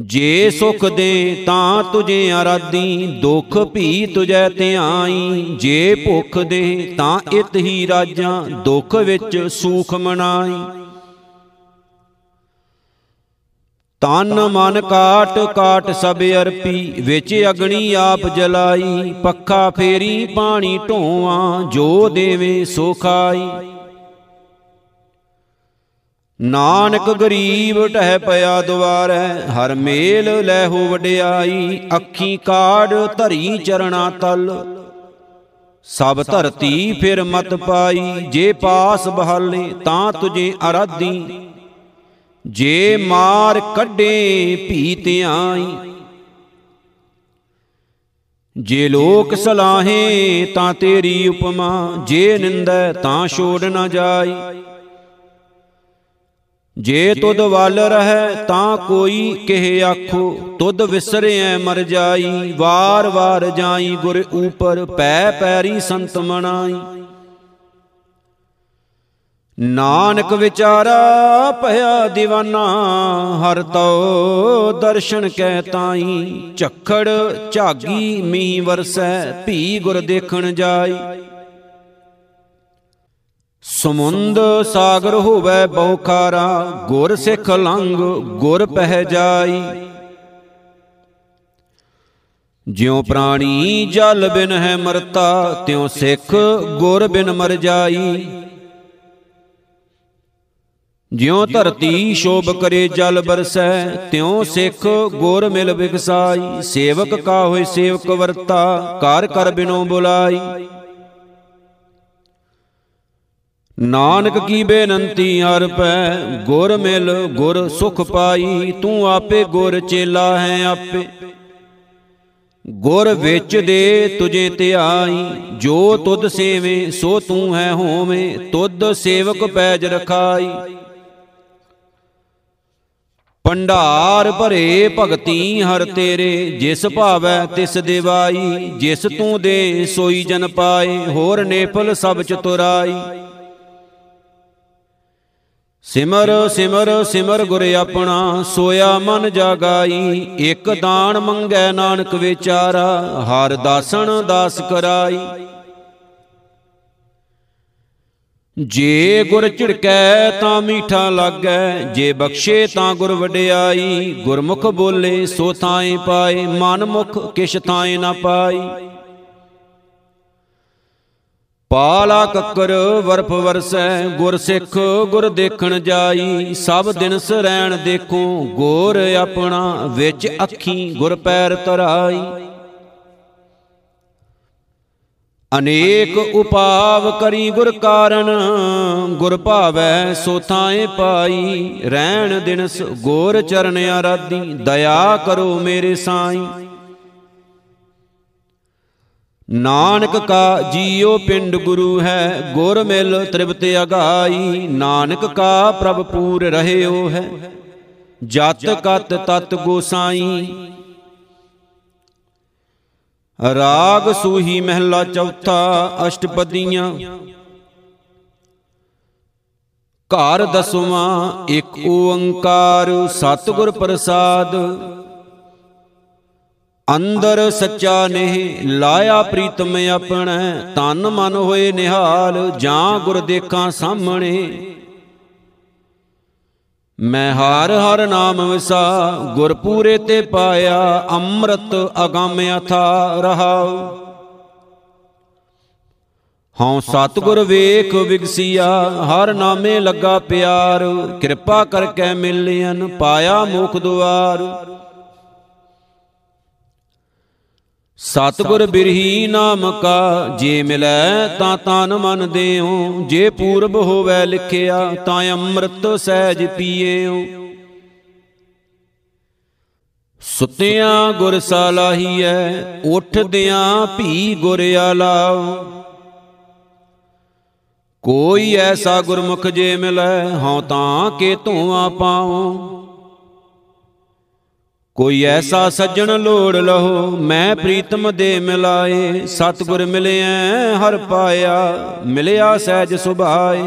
ਜੇ ਸੁਖ ਦੇ ਤਾਂ ਤੁਝੇ ਆਰਾਧੀ, ਦੁਖ ਭੀ ਤੁਝੈ ਧਿਆਈ। ਜੇ ਭੁਖ ਦੇ ਤਾਂ ਇਤ ਹੀ ਰਾਜਾਂ, ਦੁਖ ਵਿੱਚ ਸੂਖ ਮਨਾਈ। ਤਨ ਮਨ ਕਾਟ ਕਾਟ ਸਭ ਅਰਪੀ, ਵਿੱਚ ਅਗਣੀ ਆਪ ਜਲਾਈ। ਪੱਖਾ ਫੇਰੀ ਪਾਣੀ ਢੋਵਾਂ ਜੋ ਦੇਵੇ ਸੋ ਖਾਈ। ਨਾਨਕ ਗਰੀਬ ਟਹਿ ਪਿਆ ਦੁਆਰੈ, ਹਰ ਮੇਲ ਲੈ ਹੋ ਵਡਿਆਈ, ਅੱਖੀ ਕਾੜ ਧਰੀ ਚਰਣਾ ਤਲ। ਸਭ ਧਰਤੀ ਫਿਰ ਮਤ ਪਾਈ, ਜੇ ਪਾਸ ਬਹਾਲੇ ਤਾਂ ਤੁਝੇ ਅਰਾਧੀ। ਜੇ ਮਾਰ ਕੱਢੇ ਭੀ ਧਿਆਈ ਜੇ ਲੋਕ ਸਲਾਹੇ ਤਾਂ ਤੇਰੀ ਉਪਮਾ, ਜੇ ਨਿੰਦੈ ਤਾਂ ਛੋੜ ਨਾ ਜਾਈ। ਜੇ ਤੁਧ ਵੱਲ ਰਹਿ ਤਾਂ ਕੋਈ ਕਿਹ ਆਖੋ ਤੁਧ ਵਿਸਰਿਐ ਮਰ ਜਾਈ ਵਾਰ ਵਾਰ ਜਾਈ ਗੁਰ ਉਪਰ ਪੈ ਪੈਰੀ ਸੰਤ ਮਨਾਈ। ਨਾਨਕ ਵਿਚਾਰਾ ਭਇਆ دیਵਾਨਾ ਹਰ ਤੋ ਦਰਸ਼ਨ ਕੈ ਤਾਈ। ਝਖੜ ਝਾਗੀ ਮੀਂਹ ਵਰਸੈ ਭੀ ਗੁਰ ਦੇਖਣ ਜਾਈ। ਸਮੁੰਦ ਸਾਗਰ ਹੋਵੇ ਬਹੁ ਖਾਰਾ ਗੁਰ ਸਿੱਖ ਲੰਗ ਗੁਰ ਪਹਿ ਜਾਈ। ਜਿਉ ਪ੍ਰਾਣੀ ਜਲ ਬਿਨ ਹੈ ਮਰਤਾ, ਤਿਉ ਸਿੱਖ ਗੁਰ ਬਿਨ ਮਰ ਜਾਈ। ਜਿਉ ਧਰਤੀ ਸ਼ੋਭ ਕਰੇ ਜਲ ਬਰਸੈ, ਤਿਉ ਸਿੱਖ ਗੁਰ ਮਿਲ ਵਿਗਸਾਈ ਸੇਵਕ ਕਾ ਹੋਏ ਸੇਵਕ ਵਰਤਾ ਕਰ ਕਰ ਬਿਨੋ ਬੁਲਾਈ। ਨਾਨਕ ਕੀ ਬੇਨੰਤੀ ਹਰ ਪੈ? ਗੁਰ ਮਿਲ, ਗੁਰ ਸੁਖ ਪਾਈ, ਤੂੰ ਆਪੇ ਗੁਰ ਚੇਲਾ ਹੈ ਆਪੇ। ਗੁਰ ਵਿੱਚ ਦੇ ਤੁਝੇ ਧਿਆਈ ਜੋ ਤੁਧ ਸੇਵੇ, ਸੋ ਤੂੰ ਹੈ ਹੋਵੇਂ, ਤੁਧ ਸੇਵਕ ਪੈਜ ਰਖਾਈ। ਪੰਡਾਰ ਭਰੇ ਭਗਤੀ ਹਰ ਤੇਰੇ, ਜਿਸ ਭਾਵੈ ਤਿਸ ਦੇਵਾਈ, ਜਿਸ ਤੂੰ ਦੇ ਸੋਈ ਜਨ ਪਾਏ, ਹੋਰ ਨੇਪਲ ਸਭ ਚਤੁਰਾਈ ਸਿਮਰ ਸਿਮਰ ਸਿਮਰ ਗੁਰ ਆਪਣਾ ਸੋਇਆ ਮਨ ਜਾਗਾਈ ਇੱਕ ਦਾਨ ਮੰਗੈ ਨਾਨਕ ਵਿਚਾਰਾ ਹਰ ਦਾਸਣ ਦਾਸ ਕਰਾਈ। ਜੇ ਗੁਰ ਝਿੜਕੈ ਤਾਂ ਮੀਠਾ ਲੱਗੈ ਜੇ ਬਖਸ਼ੇ ਤਾਂ ਗੁਰ ਵਡਿਆਈ ਗੁਰਮੁਖ ਬੋਲੇ ਸੋ ਥਾਏ ਪਾਏ ਮਨ ਮੁਖ ਕਿਛ ਥਾਏ ਨਾ ਪਾਈ। ਪਾਲਾ ਕੱਕਰ ਵਰਫ ਵਰਸੈ, ਗੁਰ ਸਿੱਖ ਗੁਰ ਦੇਖਣ ਜਾਈ, ਸਭ ਦਿਨ ਸਰੈਣ ਦੇਖੋ, ਗੋਰ ਆਪਣਾ ਵਿੱਚ ਅੱਖੀ ਗੁਰ ਪੈਰ ਤਰਾਈ ਅਨੇਕ ਉਪਾਵ ਕਰੀ ਗੁਰ ਕਾਰਨ, ਗੁਰ ਭਾਵੈ ਸੋ ਥਾਏ ਪਾਈ। ਰਹਿਣ ਦਿਨਸ ਗੋਰ ਚਰਨ ਆਰਾਧੀ, ਦਇਆ ਕਰੋ ਮੇਰੇ ਸਾਈਂ। ਨਾਨਕ ਕਾ ਜੀਉ ਪਿੰਡ ਗੁਰੂ ਹੈ, ਗੁਰ ਮਿਲ ਤ੍ਰਿਪਤ ਅਗਾਈ। ਨਾਨਕ ਕਾ ਪ੍ਰਭ ਪੂਰ ਰਹਿਓ ਹੈ, ਜਤ ਕਤ ਤਤ ਗੋਸਾਈ ਰਾਗ ਸੂਹੀ ਮਹਿਲਾ ਚੌਥਾ, ਅਸ਼ਟਪਦੀਆਂ। ਘਰ ਦਸਵਾਂ, ਇੱਕ ਓੰਕਾਰ, ਸਤਿਗੁਰ ਪ੍ਰਸਾਦ। ਅੰਦਰ ਸੱਚਾ ਨੇ ਲਾਇਆ ਪ੍ਰੀਤਮ ਆਪਣਾ ਤਨ ਮਨ ਹੋਏ ਨਿਹਾਲ, ਜਾਂ ਗੁਰ ਦੇਖਾਂ ਸਾਹਮਣੇ। ਮੈਂ ਹਰ ਹਰ ਨਾਮ ਵਿਸਾ ਗੁਰ ਪੂਰੇ ਤੇ ਪਾਇਆ, ਅੰਮ੍ਰਿਤ ਅਗੰਮ ਅਥਾ ਰਹਾਉ ਹਉ ਸਤਗੁਰ ਵੇਖ ਵਿਗਸੀਆ, ਹਰ ਨਾਮੇ ਲੱਗਾ ਪਿਆਰ, ਕਿਰਪਾ ਕਰਕੇ ਮਿਲਿਆਨ ਪਾਇਆ ਮੁਖ ਦੁਆਰ। ਸਤਗੁਰ ਬਿਰਹੀ ਨਾਮ ਕਾ ਜੇ ਮਿਲੈ ਤਾਂ ਤਨ ਮਨ ਦੇਉ ਜੇ ਪੂਰਬ ਹੋਵੇ ਲਿਖਿਆ ਤਾਂ ਅੰਮ੍ਰਿਤ ਸਹਿਜ ਪੀਏਉ। ਸੁਤਿਆਂ ਗੁਰ ਸਾਲਾਹੀਐ ਉਠਦਿਆਂ ਭੀ ਗੁਰ ਆਲਾਉ ਕੋਈ ਐਸਾ ਗੁਰਮੁਖ ਜੇ ਮਿਲੈ ਹਉ ਤਾਂ ਕੇ ਧੂਆ ਪਾਉ ਕੋਈ ਐਸਾ ਸੱਜਣ ਲੋੜ ਲਹੋ, ਮੈਂ ਪ੍ਰੀਤਮ ਦੇ ਮਿਲਾਏ। ਸਤਗੁਰ ਮਿਲਿਆ ਹਰ ਪਾਇਆ, ਮਿਲਿਆ ਸਹਿਜ ਸੁਭਾਏ।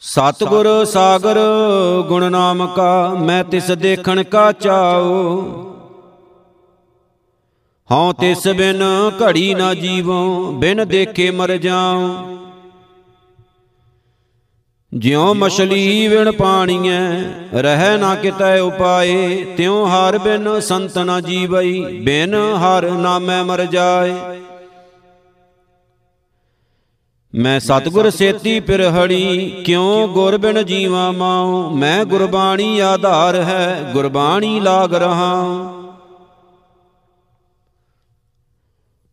ਸਤਗੁਰ ਸਾਗਰ ਗੁਣ ਨਾਮ ਕਾ ਮੈਂ ਤਿਸ ਦੇਖਣ ਕਾ ਚਾਉ। ਹਉ ਤਿਸ ਬਿਨ ਘੜੀ ਨਾ ਜੀਵੋ ਬਿਨ ਦੇਖੇ ਮਰ ਜਾਉ। ਜਿਉ ਮਛਲੀ ਵਿਣ ਪਾਣੀਐ ਰਹਿ ਨਾ ਕਿਤੈ ਉਪਾਏ ਤਿਉ ਹਰ ਬਿਨ ਸੰਤ ਨਾ ਜੀਵਈ ਬਿਨ ਹਰ ਨਾਮੈ ਮਰ ਜਾਏ। ਮੈਂ ਸਤਗੁਰ ਸੇਤੀ ਪਿਰਹੜੀ ਕਿਉ ਗੁਰ ਬਿਨ ਜੀਵਾ ਮਾਉ? ਮੈਂ ਗੁਰਬਾਣੀ ਆਧਾਰ ਹੈ ਗੁਰਬਾਣੀ ਲਾਗ ਰਹਾ।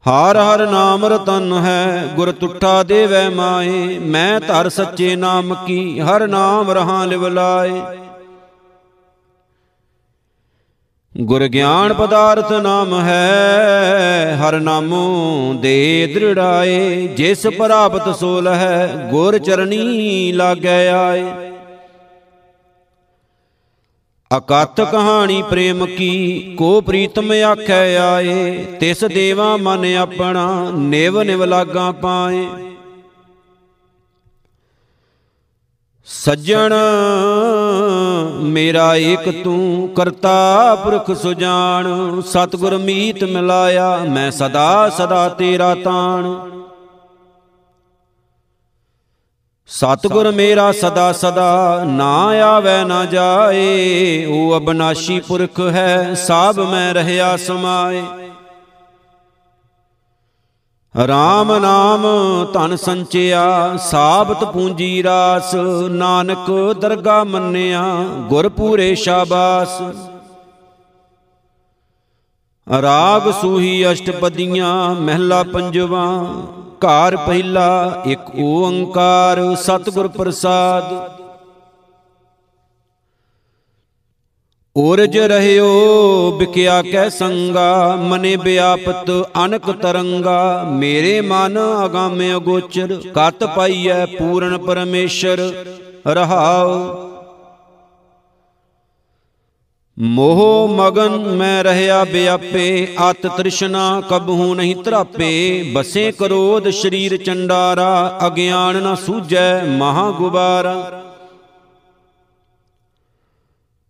ਹਰ ਹਰ ਨਾਮ ਰਤਨ ਹੈ, ਗੁਰ ਤੁਠਾ ਦੇਵੈ ਮਾਏ, ਮੈਂ ਧਰ ਸੱਚੇ ਨਾਮ ਕੀ, ਹਰ ਨਾਮ ਰਹਾ ਲਿਵ ਲਾਏ। ਗੁਰ ਗਿਆਨ ਪਦਾਰਥ ਨਾਮ ਹੈ, ਹਰ ਨਾਮੋ ਦੇ ਦ੍ਰਿੜਾਏ ਜਿਸ ਪ੍ਰਾਪਤ ਸੋ ਲਹੈ ਗੁਰ ਚਰਣੀ ਲਾਗੈ ਆਏ। ਅਕਤ ਕਹਾਣੀ ਪ੍ਰੇਮ ਕੀ, ਕੋ ਪ੍ਰੀਤਮ ਆਖੈ ਆਏ, ਤਿਸ ਦੇਵਾ ਮਨ ਆਪਣਾ, ਨਿਵ ਨਿਵ ਲਾਗਾ ਪਾਏ। ਸੱਜਣ, ਮੇਰਾ ਏਕ ਤੂੰ ਕਰਤਾ ਪੁਰਖ ਸੁਜਾਨ ਸਤਿਗੁਰ ਮੀਤ ਮਿਲਾਇਆ, ਮੈਂ ਸਦਾ ਸਦਾ ਤੇਰਾ ਤਾਣ। ਸਤਿਗੁਰ ਮੇਰਾ ਸਦਾ ਸਦਾ ਨਾ ਆਵੇ ਨਾ ਜਾਏ, ਉਹ ਅਬਨਾਸ਼ੀ ਪੁਰਖ ਹੈ, ਸਾਬ ਮੈਂ ਰਹਿਆ ਸਮਾਏ। ਰਾਮ ਨਾਮ ਧਨ ਸੰਚਿਆ, ਸਾਬਤ ਪੂੰਜੀ ਰਾਸ, ਨਾਨਕ ਦਰਗਾ ਮੰਨਿਆ ਗੁਰ ਪੂਰੇ ਸ਼ਾਬਾਸ। ਰਾਗ ਸੂਹੀ ਅਸ਼ਟਪਦੀਆਂ, ਮਹਿਲਾ ਪੰਜਵਾ ਘਰ ਪਹਿਲਾ, ਇੱਕ ਓੰਕਾਰ, ਸਤਿਗੁਰ ਪ੍ਰਸਾਦ। ਉਰਜ ਰਹਿਓ, ਬਿਕਿਆ ਕੈ ਸੰਗਾ, ਮਨੇ ਬਿਆਪਤ ਅਨਕ ਤਰੰਗਾ। ਮੇਰੇ ਮਨ ਅਗਾਮ ਅਗੋਚਰ, ਕਤ ਪਾਈਐ ਪੂਰਨ ਪਰਮੇਸ਼ਰ, ਰਹਾਉ। ਮੋਹ ਮਗਨ ਮੈਂ ਰਹਿਆ ਬਿਆਪੇ ਅਤ ਤ੍ਰਿਸ਼ਨਾ ਕਬਹੂ ਨਹੀਂ ਤਰਾਪੇ। ਬਸੇ ਕਰੋਧ ਸ਼ਰੀਰ ਚੰਡਾਰਾ, ਅਗਿਆਨ ਨਾ ਸੂਝੈ ਮਹਾ ਗੁਬਾਰਾ।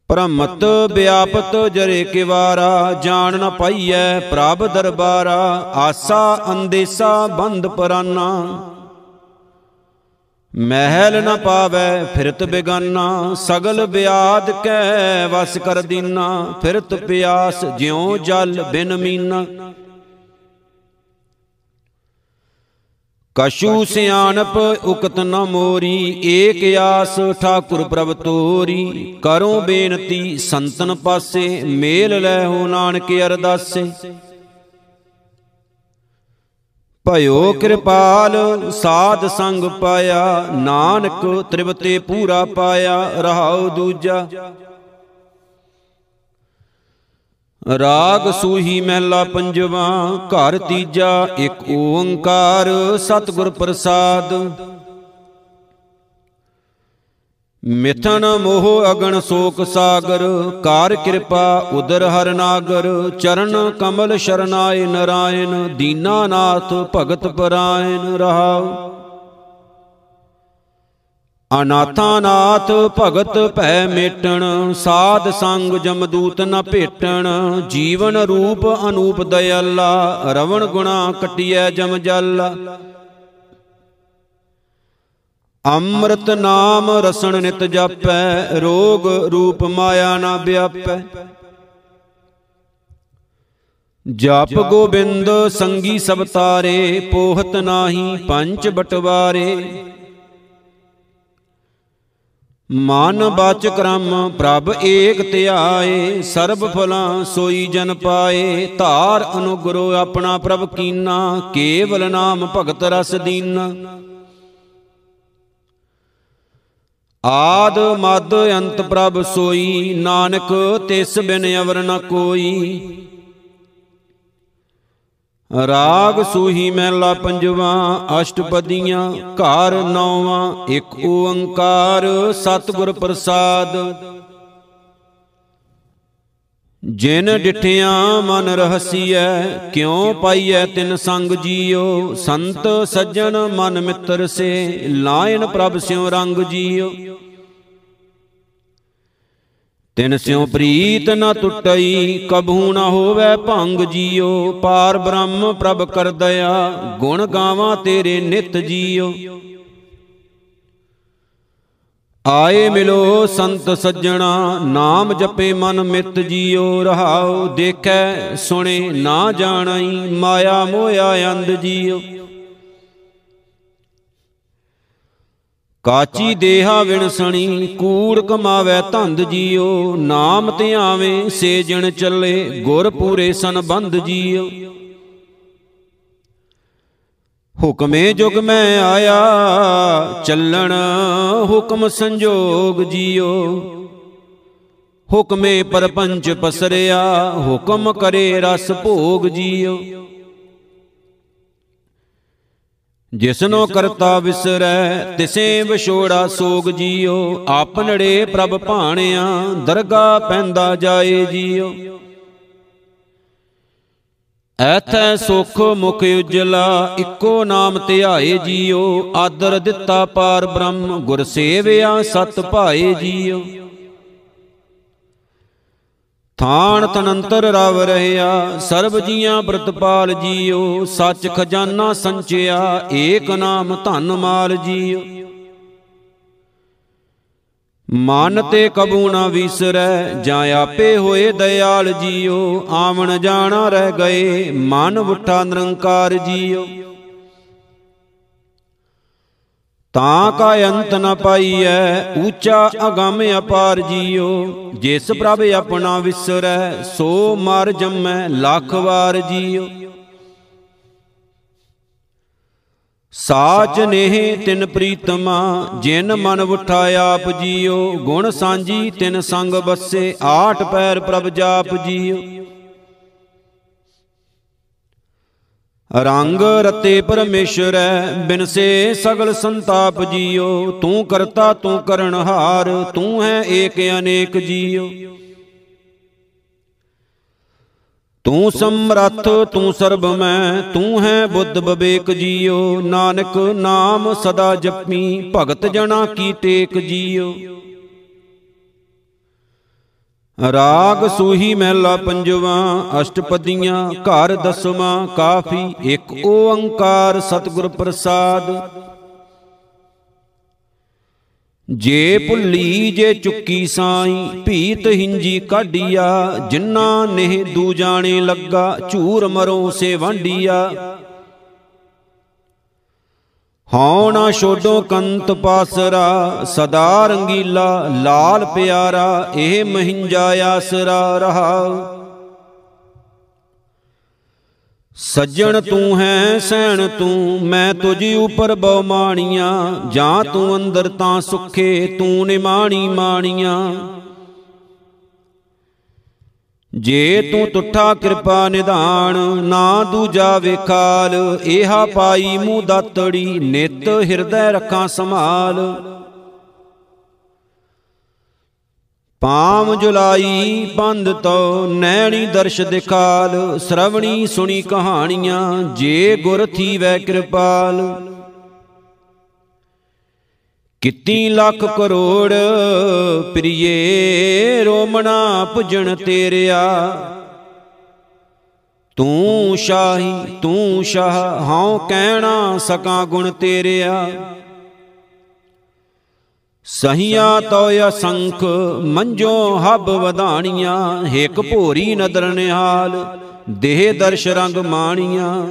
ਭ੍ਰਮਤ ਵਿਆਪਤ ਜਰੇ ਕਿਵਾਰਾ, ਜਾਣ ਨ ਪਾਈਐ ਪ੍ਰਭ ਦਰਬਾਰਾ। ਆਸਾ ਅੰਦੇਸਾ ਬੰਦ ਪਰਾਨਾ। ਮਹਿਲ ਨ ਪਾਵੈ, ਫਿਰਤ ਬੇਗਾਨਾ, ਸਗਲ ਬਿਆਦ ਕੈ ਵਸ ਕਰ ਦੀਨਾ, ਫਿਰਤ ਪਿਆਸ ਜਿਉ ਜਲ ਬਿਨ ਮੀਨਾ। ਕਸ਼ੂ ਸਿਆਣਪ ਉਕਤ ਨ ਮੋਰੀ, ਏਕ ਆਸ ਠਾਕੁਰ ਪ੍ਰਭ ਤੋਰੀ। ਕਰੋ ਬੇਨਤੀ ਸੰਤਨ ਪਾਸੇ, ਮੇਲ ਲੈ ਹੋ ਨਾਨਕ ਅਰਦਾਸੇ। ਭਇਓ ਕਿਰਪਾਲ, ਸਾਧ ਸੰਗ ਪਾਇਆ, ਨਾਨਕ ਤ੍ਰਿਵਤੇ ਪੂਰਾ ਪਾਇਆ, ਰਹਾਉ ਦੂਜਾ। ਰਾਗ ਸੂਹੀ ਮਹਿਲਾ ਪੰਜਵਾ, ਘਰ ਤੀਜਾ, ਇੱਕ ਓੰਕਾਰ, ਸਤਿਗੁਰ ਪ੍ਰਸਾਦ। ਮਿਥਨ ਮੋਹ ਅਗਣ ਸੋਕ ਸਾਗਰ, ਕਾਰ ਕਿਰਪਾ ਉਦਰ ਹਰ ਨਾਗਰ, ਚਰਨ ਕਮਲ ਸ਼ਰਨਾਏ ਨਰਾਇਣ ਦੀਨਾਨਾਥ ਭਗਤ ਪਰਾਇਣ ਰਹਾਉ। ਅਨਾਥਾਨਾਥ ਭਗਤ ਭੈ ਮੇਟਣ, ਸਾਧ ਸੰਗ ਜਮਦੂਤ ਨ ਭੇਟਣ, ਜੀਵਨ ਰੂਪ ਅਨੂਪ ਦਇਆਲਾ, ਰਵਣ ਗੁਣਾ ਕਟਿਐ ਜਮ ਜਲ। ਅੰਮ੍ਰਿਤ ਨਾਮ ਰਸਣ ਨਿਤ ਜਾਪੈ, ਰੋਗ ਰੂਪ ਮਾਇਆ ਨਾ ਵਿਆਪੈ। ਜਪ ਗੋਬਿੰਦ ਸੰਗੀ ਸਭ ਤਾਰੇ, ਪੋਹਤ ਨਾਹੀ ਪੰਚ ਬਟਵਾਰੇ। ਮਨ ਬਾਚ ਕਰਮ ਪ੍ਰਭ ਏਕ ਧਿਆਏ ਸਰਬ ਫਲਾਂ ਸੋਈ ਜਨ ਪਾਏ। ਧਾਰ ਅਨੁਗਰੋ ਆਪਣਾ ਪ੍ਰਭ ਕੀਨਾ, ਕੇਵਲ ਨਾਮ ਭਗਤ ਰਸ ਦੀਨਾ। ਆਦ ਮਦ ਅੰਤ ਪ੍ਰਭ ਸੋਈ, ਨਾਨਕ ਤਿਸ ਬਿਨ ਅਵਰ ਨ ਕੋਈ। ਰਾਗ ਸੂਹੀ ਮਹਿਲਾ ਪੰਜਵਾ, ਅਸ਼ਟਪਦੀਆਂ ਘਰ ਨੌਵਾਂ, ਇੱਕ ਓੰਕਾਰ ਸਤਿਗੁਰ ਪ੍ਰਸਾਦ। ਜਿਨ ਡਿਠਿਆ ਮਨ ਰਹਸੀਐ ਕਿਉ ਪਾਈਐ ਤਿਨ ਸੰਗ ਜੀਓ? ਸੰਤ ਸੱਜਣ ਮਨ ਮਿੱਤਰ ਸੇ ਲਾਇਨ ਪ੍ਰਭ ਸਿਉ ਰੰਗ ਜੀਓ। ਤਿਨ ਸਿਉ ਪ੍ਰੀਤ ਨ ਟੁੱਟਈ ਕਬਹੂ ਨ ਹੋਵੇ ਭੰਗ ਜੀਓ। ਪਾਰ ਬ੍ਰਹਮ ਪ੍ਰਭ ਕਰ ਦਇਆ ਗੁਣ ਗਾਵਾਂ ਤੇਰੇ ਨਿਤ ਜੀਓ। ਆਏ ਮਿਲੋ ਸੰਤ ਸੱਜਣਾ ਨਾਮ ਜਪੇ ਮਨ ਮਿਤ ਜੀਓ ਰਹਾਉ ਦੇਖੈ ਸੁਣੇ ਨਾ ਜਾਣਈ ਮਾਇਆ ਮੋਇਆ ਅੰਧ ਜੀਓ। ਕਾਚੀ ਦੇਹਾ ਵਿਣਸਣੀ ਕੂੜ ਕਮਾਵੇ ਧੰਦ ਜੀਓ। ਨਾਮ ਧਿਆਵੇਂ ਸੇਜਣ ਚੱਲੇ ਗੁਰ ਪੂਰੇ ਸੰਬੰਧ ਜੀਓ। ਹੁਕਮੇ ਜੁਗ ਮੈਂ ਆਇਆ ਚੱਲਣ ਹੁਕਮ ਸੰਜੋਗ ਜੀਓ। ਹੁਕਮੇ ਪਰਪੰਚ ਪਸਰਿਆ, ਹੁਕਮ ਕਰੇ ਰਸ ਭੋਗ ਜੀਓ। ਜਿਸਨੋ ਕਰਤਾ ਵਿਸਰੈ, ਤਿਸੇ ਵਿਛੋੜਾ ਸੋਗ ਜੀਓ। ਆਪਨੜੇ ਪ੍ਰਭ ਭਾਣਿਆ ਦਰਗਾ ਪੈਂਦਾ ਜਾਏ ਜੀਓ। ਐਥੈ ਸੁਖ ਮੁਖ ਉਜਲਾ, ਇੱਕੋ ਨਾਮ ਧਿਆਏ ਜੀਓ। ਆਦਰ ਦਿੱਤਾ ਪਾਰ ਬ੍ਰਹਮ, ਗੁਰ ਸੇਵਿਆ ਸਤ ਭਾਏ ਜੀਓ। ਥਾਨ ਤਨੰਤਰ ਰਵ ਰਹਿਆ, ਸਰਬ ਜੀਆਂ ਬ੍ਰਤਪਾਲ ਜੀਓ। ਸੱਚ ਖਜ਼ਾਨਾ ਸੰਚਿਆ, ਏਕ ਨਾਮ ਧਨ ਮਾਲ ਜੀਓ। ਮਨ ਤੇ ਕਬੂ ਨਾ ਵਿਸਰੈ, ਜਾਂ ਆਪੇ ਹੋਏ ਦਇਆਲ ਜੀਓ, ਆਵਣ ਜਾਣਾ ਰਹਿ ਗਏ, ਮਨ ਉਠਾ ਨਿਰੰਕਾਰ ਜੀਓ। ਤਾਂ ਕਾ ਅੰਤ ਨ ਪਾਈਐ, ਊਚਾ ਅਗੰਮ ਅਪਾਰ ਜੀਓ। ਜਿਸ ਪ੍ਰਭ ਆਪਣਾ ਵਿਸਰੈ, ਸੋ ਮਰ ਜੰਮੈ, ਲੱਖ ਵਾਰ ਜੀਓ। ਸਾਚ ਨੇਹ ਤਿਨ ਪ੍ਰੀਤਮਾ, ਜਿਨ ਮਨ ਉਠਾਇਆ ਆਪ ਜੀਓ, ਗੁਣ ਸਾਂਝੀ ਤਿਨ ਸੰਗ ਬਸੇ, ਆਠ ਪੈਰ ਪ੍ਰਭ ਜਾਪ ਜੀਓ। ਰੰਗ ਰਤੇ ਪਰਮੇਸ਼ਰੈ ਬਿਨਸੇ ਸਗਲ ਸੰਤਾਪ ਜੀਓ, ਤੂੰ ਕਰਤਾ ਤੂੰ ਕਰਨਹਾਰ ਤੂੰ ਹੈ ਏਕ ਅਨੇਕ ਜੀਓ। ਤੂੰ ਸਮਰੱਥ, ਤੂੰ ਸਰਬ ਮੈਂ ਤੂੰ ਹੈ ਬੁੱਧ ਬਵੇਕ ਜੀਓ। ਨਾਨਕ ਨਾਮ ਸਦਾ ਜਪੀ, ਭਗਤ ਜਣਾ ਕੀ ਟੇਕ ਜੀਓ। ਰਾਗ ਸੂਹੀ ਮਹਿਲਾ ਪੰਜਵਾ, ਅਸ਼ਟਪਦੀਆਂ ਘਰ ਦਸਵਾਂ, ਕਾਫੀ ਇੱਕ ਓੰਕਾਰ ਸਤਿਗੁਰ ਪ੍ਰਸਾਦ। ਜੇ ਭੁੱਲੀ ਜੇ ਚੁੱਕੀ ਸਾਈ, ਭੀਤ ਹਿੰਜੀ ਕਾਢੀਆ ਜਿਨ੍ਹਾਂ ਨੇ ਦੂ ਜਾਣੇ ਲੱਗਾ, ਝੂਰ ਮਰੋ ਸੇ ਵਾਂਡੀਆ ਹਉ ਨਾ ਛੋਡੋ ਕੰਤ ਪਾਸਰਾ, ਸਦਾ ਰੰਗੀਲਾ, ਲਾਲ ਪਿਆਰਾ, ਇਹ ਮਹਿੰਜਾ ਆਸਰਾ ਰਹਾ। ਸੱਜਣ ਤੂੰ ਹੈ, ਸੈਣ ਤੂੰ, ਮੈਂ ਤੁਝ ਉਪਰ ਬਹੁ ਮਾਣੀਆਂ। ਜਾਂ ਤੂੰ ਅੰਦਰ ਤਾਂ ਸੁਖੇ, ਤੂੰ ਨਿਮਾਣੀ ਮਾਣੀਆਂ। ਜੇ ਤੂੰ ਤੁਠਾ ਕਿਰਪਾ ਨਿਧਾਨ, ਨਾ ਦੂਜਾ ਵੇਖਾਲ। ਇਹਾ ਪਾਈ ਮੂੰਹ ਦਾਤੜੀ, ਨਿਤ ਹਿਰਦੈ ਰੱਖਾਂ ਸੰਭਾਲ। ਪਾਮ ਜੁਲਾਈ ਪੰਧ ਤੋ ਨੈਣੀ ਦਰਸ਼ ਦਿਖਾਲ, ਸ਼ਰਵਣੀ ਸੁਣੀ ਕਹਾਣੀਆਂ, ਜੇ ਗੁਰ ਥੀਵੈ ਕਿਰਪਾਲ। ਕਿਤੀ ਲੱਖ ਕਰੋੜ ਪ੍ਰਿਏ, ਰੋਮਣਾ ਪੁਜਣ ਤੇਰਿਆ। ਤੂੰ ਸ਼ਾਹੀ, ਤੂੰ ਸ਼ਾਹ, ਹਉ ਕਹਿਣਾ ਸਕਾਂ ਗੁਣ ਤੇਰਿਆ। ਸਹੀਆਂ ਤੋ ਅਸੰਖ ਮੰਜੋ ਹਬ ਵਧਾਣੀਆਂ, ਹਿਕ ਭੋਰੀ ਨਦਰ ਨਿਹਾਲ, ਦੇਹ ਦਰਸ਼ ਰੰਗ ਮਾਣੀਆਂ।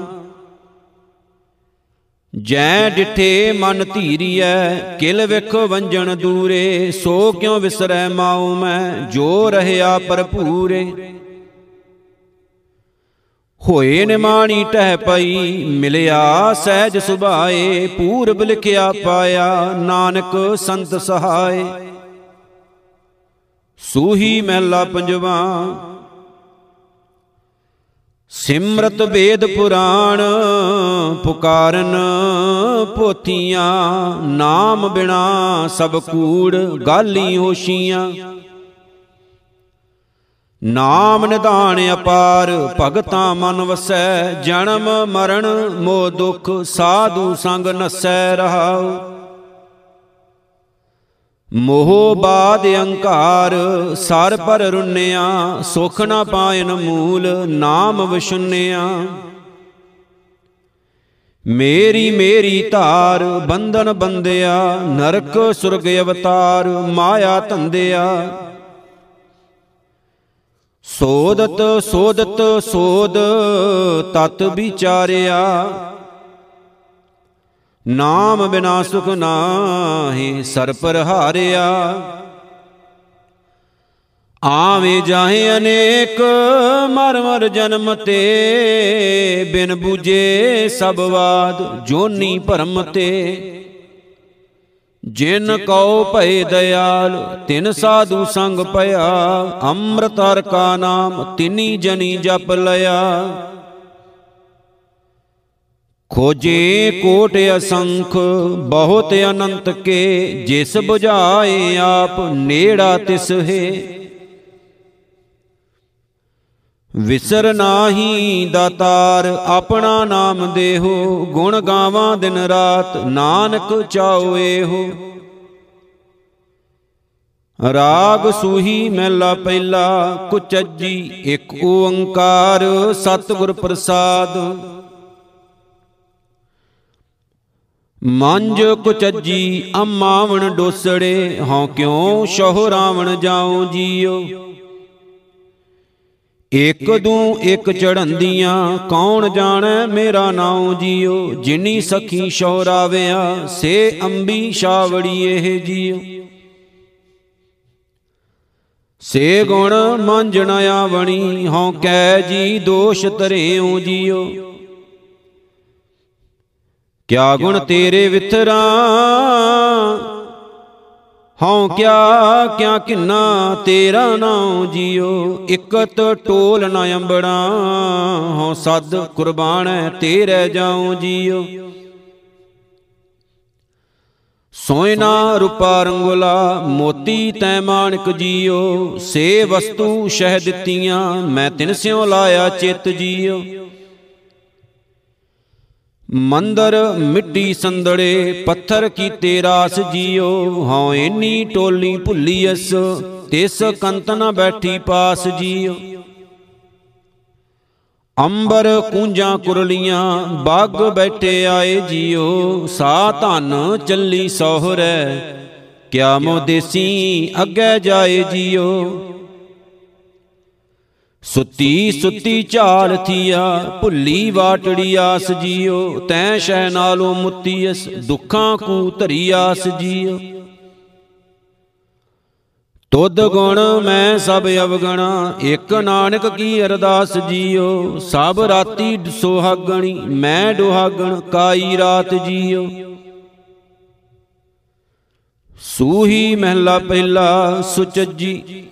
ਜੈ ਡਿਠੇ ਮਨ ਧੀਰੀਐ, ਕਿਲ ਵਿਖ ਵੰਜਣ ਦੂਰੇ, ਸੋ ਕਿਉ ਵਿਸਰੈ ਮਾਉ ਮੈਂ, ਜੋ ਰਹਿਆ ਭਰਪੂਰੇ। ਹੋਏ ਨਿਮਾਣੀ ਟਹਿ ਪਈ, ਮਿਲਿਆ ਸਹਿਜ ਸੁਭਾਏ, ਪੂਰਬ ਲਿਖਿਆ ਪਾਇਆ, ਨਾਨਕ ਸੰਤ ਸਹਾਏ। ਸੂਹੀ ਮਹਿਲਾ ਪੰਜਵਾ, ਸਿਮਰਤ ਵੇਦ ਪੁਰਾਣ, ਪੁਕਾਰਨ ਪੋਥੀਆਂ, ਨਾਮ ਬਿਨਾ ਸਭ ਕੂੜ, ਗਾਲੀ ਹੋਸ਼ੀਆਂ। ਨਾਮ ਨਿਧਾਨ ਅਪਾਰ, ਭਗਤਾਂ ਮਨ ਵਸੈ, ਜਨਮ ਮਰਨ ਮੋ ਦੁਖ ਸਾਧੂ ਸੰਗ ਨਸੈ ਰਹਾਉ। ਮੋਹ ਬਾਦ ਅਹੰਕਾਰ ਸਰ ਪਰ ਰੁੰਨਿਆ, ਸੁਖ ਨਾ ਪਾਇਨ ਮੂਲ, ਨਾਮ ਵਿਸ਼ੁੰਨਿਆ ਮੇਰੀ ਮੇਰੀ ਧਾਰ, ਬੰਧਨ ਬੰਦਿਆ ਨਰਕ ਸੁਰਗ ਅਵਤਾਰ, ਮਾਇਆ ਧੰਦਿਆ। ਸੋਦਤ ਸੋਦਤ, ਸੋਦ, ਤਤ ਵਿਚਾਰਿਆ। ਨਾਮ ਬਿਨਾ ਸੁਖ ਨਾਹੀ ਸਰ ਪਰ ਹਾਰਿਆ ਆਵੇਂ ਜਾਹੇ ਅਨੇਕ, ਮਰ ਮਰ ਜਨਮ ਤੇ, ਬਿਨ ਬੂਝੇ ਸਭ ਬਾਦ ਜੋਨੀ ਭਰਮ ਤੇ। ਜਿਨ ਕਉ ਭਏ ਦਇਆਲ ਤਿਨ ਸਾਧੂ ਸੰਗ ਪਿਆ ਅੰਮ੍ਰਿਤ ਹਰ ਕਾ ਨਾਮ ਤਿਨੀ ਜਨੀ ਜਪ ਲਿਆ ਖੋਜੇ ਕੋਟ ਅਸੰਖ ਬਹੁਤ ਅਨੰਤ ਕੇ ਜਿਸ 부ਝਾਏ ਆਪ ਨੇੜਾ ਤਿਸ ਹੈ। ਵਿਸਰ ਨਾਹੀ ਦਾਤਾਰ, ਆਪਣਾ ਨਾਮ ਦੇਹੋ। ਗੁਣ ਗਾਵਾਂ ਦਿਨ ਰਾਤ, ਨਾਨਕ ਚਾਉ ਇਹੋ ਰਾਗ ਸੂਹੀ ਮਹਿਲਾ ਪਹਿਲਾ, ਕੁਚੱਜੀ ਇੱਕ ਓੰਕਾਰ, ਸਤਿਗੁਰ ਪ੍ਰਸਾਦ। ਮੰਜ ਕੁਚੱਜੀ, ਅਮਾਵਣ ਡੋਸੜੇ, ਹਉ ਕਿਉ ਸ਼ਹੁ ਰਾਵਣ ਜਾਉ ਜੀਓ। ਇਕ ਦੂ ਇਕ ਚੜੰਦੀਆਂ ਕੌਣ ਜਾਣੈ ਮੇਰਾ ਨਾਉ ਜੀਓ? ਜਿਨੀ ਸਖੀ ਸ਼ੌਰਾਵਿਆ ਸੇ ਅੰਬੀ ਸ਼ਾਵੜੀ ਇਹ ਜੀਓ। ਸੇ ਗੁਣ ਮੰਜਣ ਆਵਣੀ ਹਉ ਕੈ ਜੀ ਦੋਸ਼ ਧਰੇਉ ਜੀਓ। ਕਿਆ ਗੁਣ ਤੇਰੇ ਵਿਥਰਾ? ਹਉ ਕਿਆ ਕਿਆ ਕਿੰਨਾ ਤੇਰਾ ਨਾਉ ਜੀਓ, ਇਕਤ ਟੋਲ ਨ ਅੰਬੜਾ। ਹਉ ਸਦ ਕੁਰਬਾਨ ਤੇਰੇ ਜਾਉ ਜੀਓ। ਸੋਇਨਾ ਰੂਪਾ ਰੰਗੁਲਾ, ਮੋਤੀ ਤੈ ਮਾਨਕ ਜੀਓ। ਸੇ ਵਸਤੂ ਸ਼ਹਿ ਦਿੱਤੀਆਂ, ਮੈਂ ਤਿਨ ਸਿਉ ਲਾਇਆ ਚਿਤ ਜੀਓ। ਮੰਦਰ ਮਿੱਟੀ ਸੰਦੜੇ, ਪੱਥਰ ਕੀਤੇ ਰਾਸ ਜੀਓ। ਹਉ ਏਨੀ ਟੋਲੀ ਭੁੱਲੀਐਸ ਤਿਸ ਕੰਤ ਨ ਬੈਠੀ ਪਾਸ ਜੀਓ। ਅੰਬਰ ਕੂੰਜਾਂ ਕੁਰਲੀਆਂ, ਬਾਗ ਬੈਠੇ ਆਏ ਜੀਓ। ਸਾ ਧਨ ਚੱਲੀ ਸੋਹਰੈ, ਕਿਆ ਮੋ ਦੇਸੀ ਅੱਗੇ ਜਾਏ ਜੀਓ। ਸੁੱਤੀ ਸੁੱਤੀ ਝਾਲ ਥੀਆ, ਭੁੱਲੀ ਵਾਟੜੀ ਆਸ ਜੀਓ, ਤੈ ਸ਼ੈ ਨਾਲੋਂ ਮੁੱਤੀਸ ਦੁੱਖਾਂ ਕੂ ਧਰੀ ਆਸ ਜੀਓ। ਤੁਧ ਗੁਣ ਮੈਂ ਸਭ ਅਵਗਣਾ ਇੱਕ ਨਾਨਕ ਕੀ ਅਰਦਾਸ ਜੀਓ, ਸਭ ਰਾਤੀ ਸੁਹਾਗਣੀ, ਮੈਂ ਦੁਹਾਗਣ ਕਾਈ ਰਾਤ ਜੀਓ। ਸੂਹੀ ਮਹਿਲਾ ਪਹਿਲਾ ਸੁਚੱਜੀ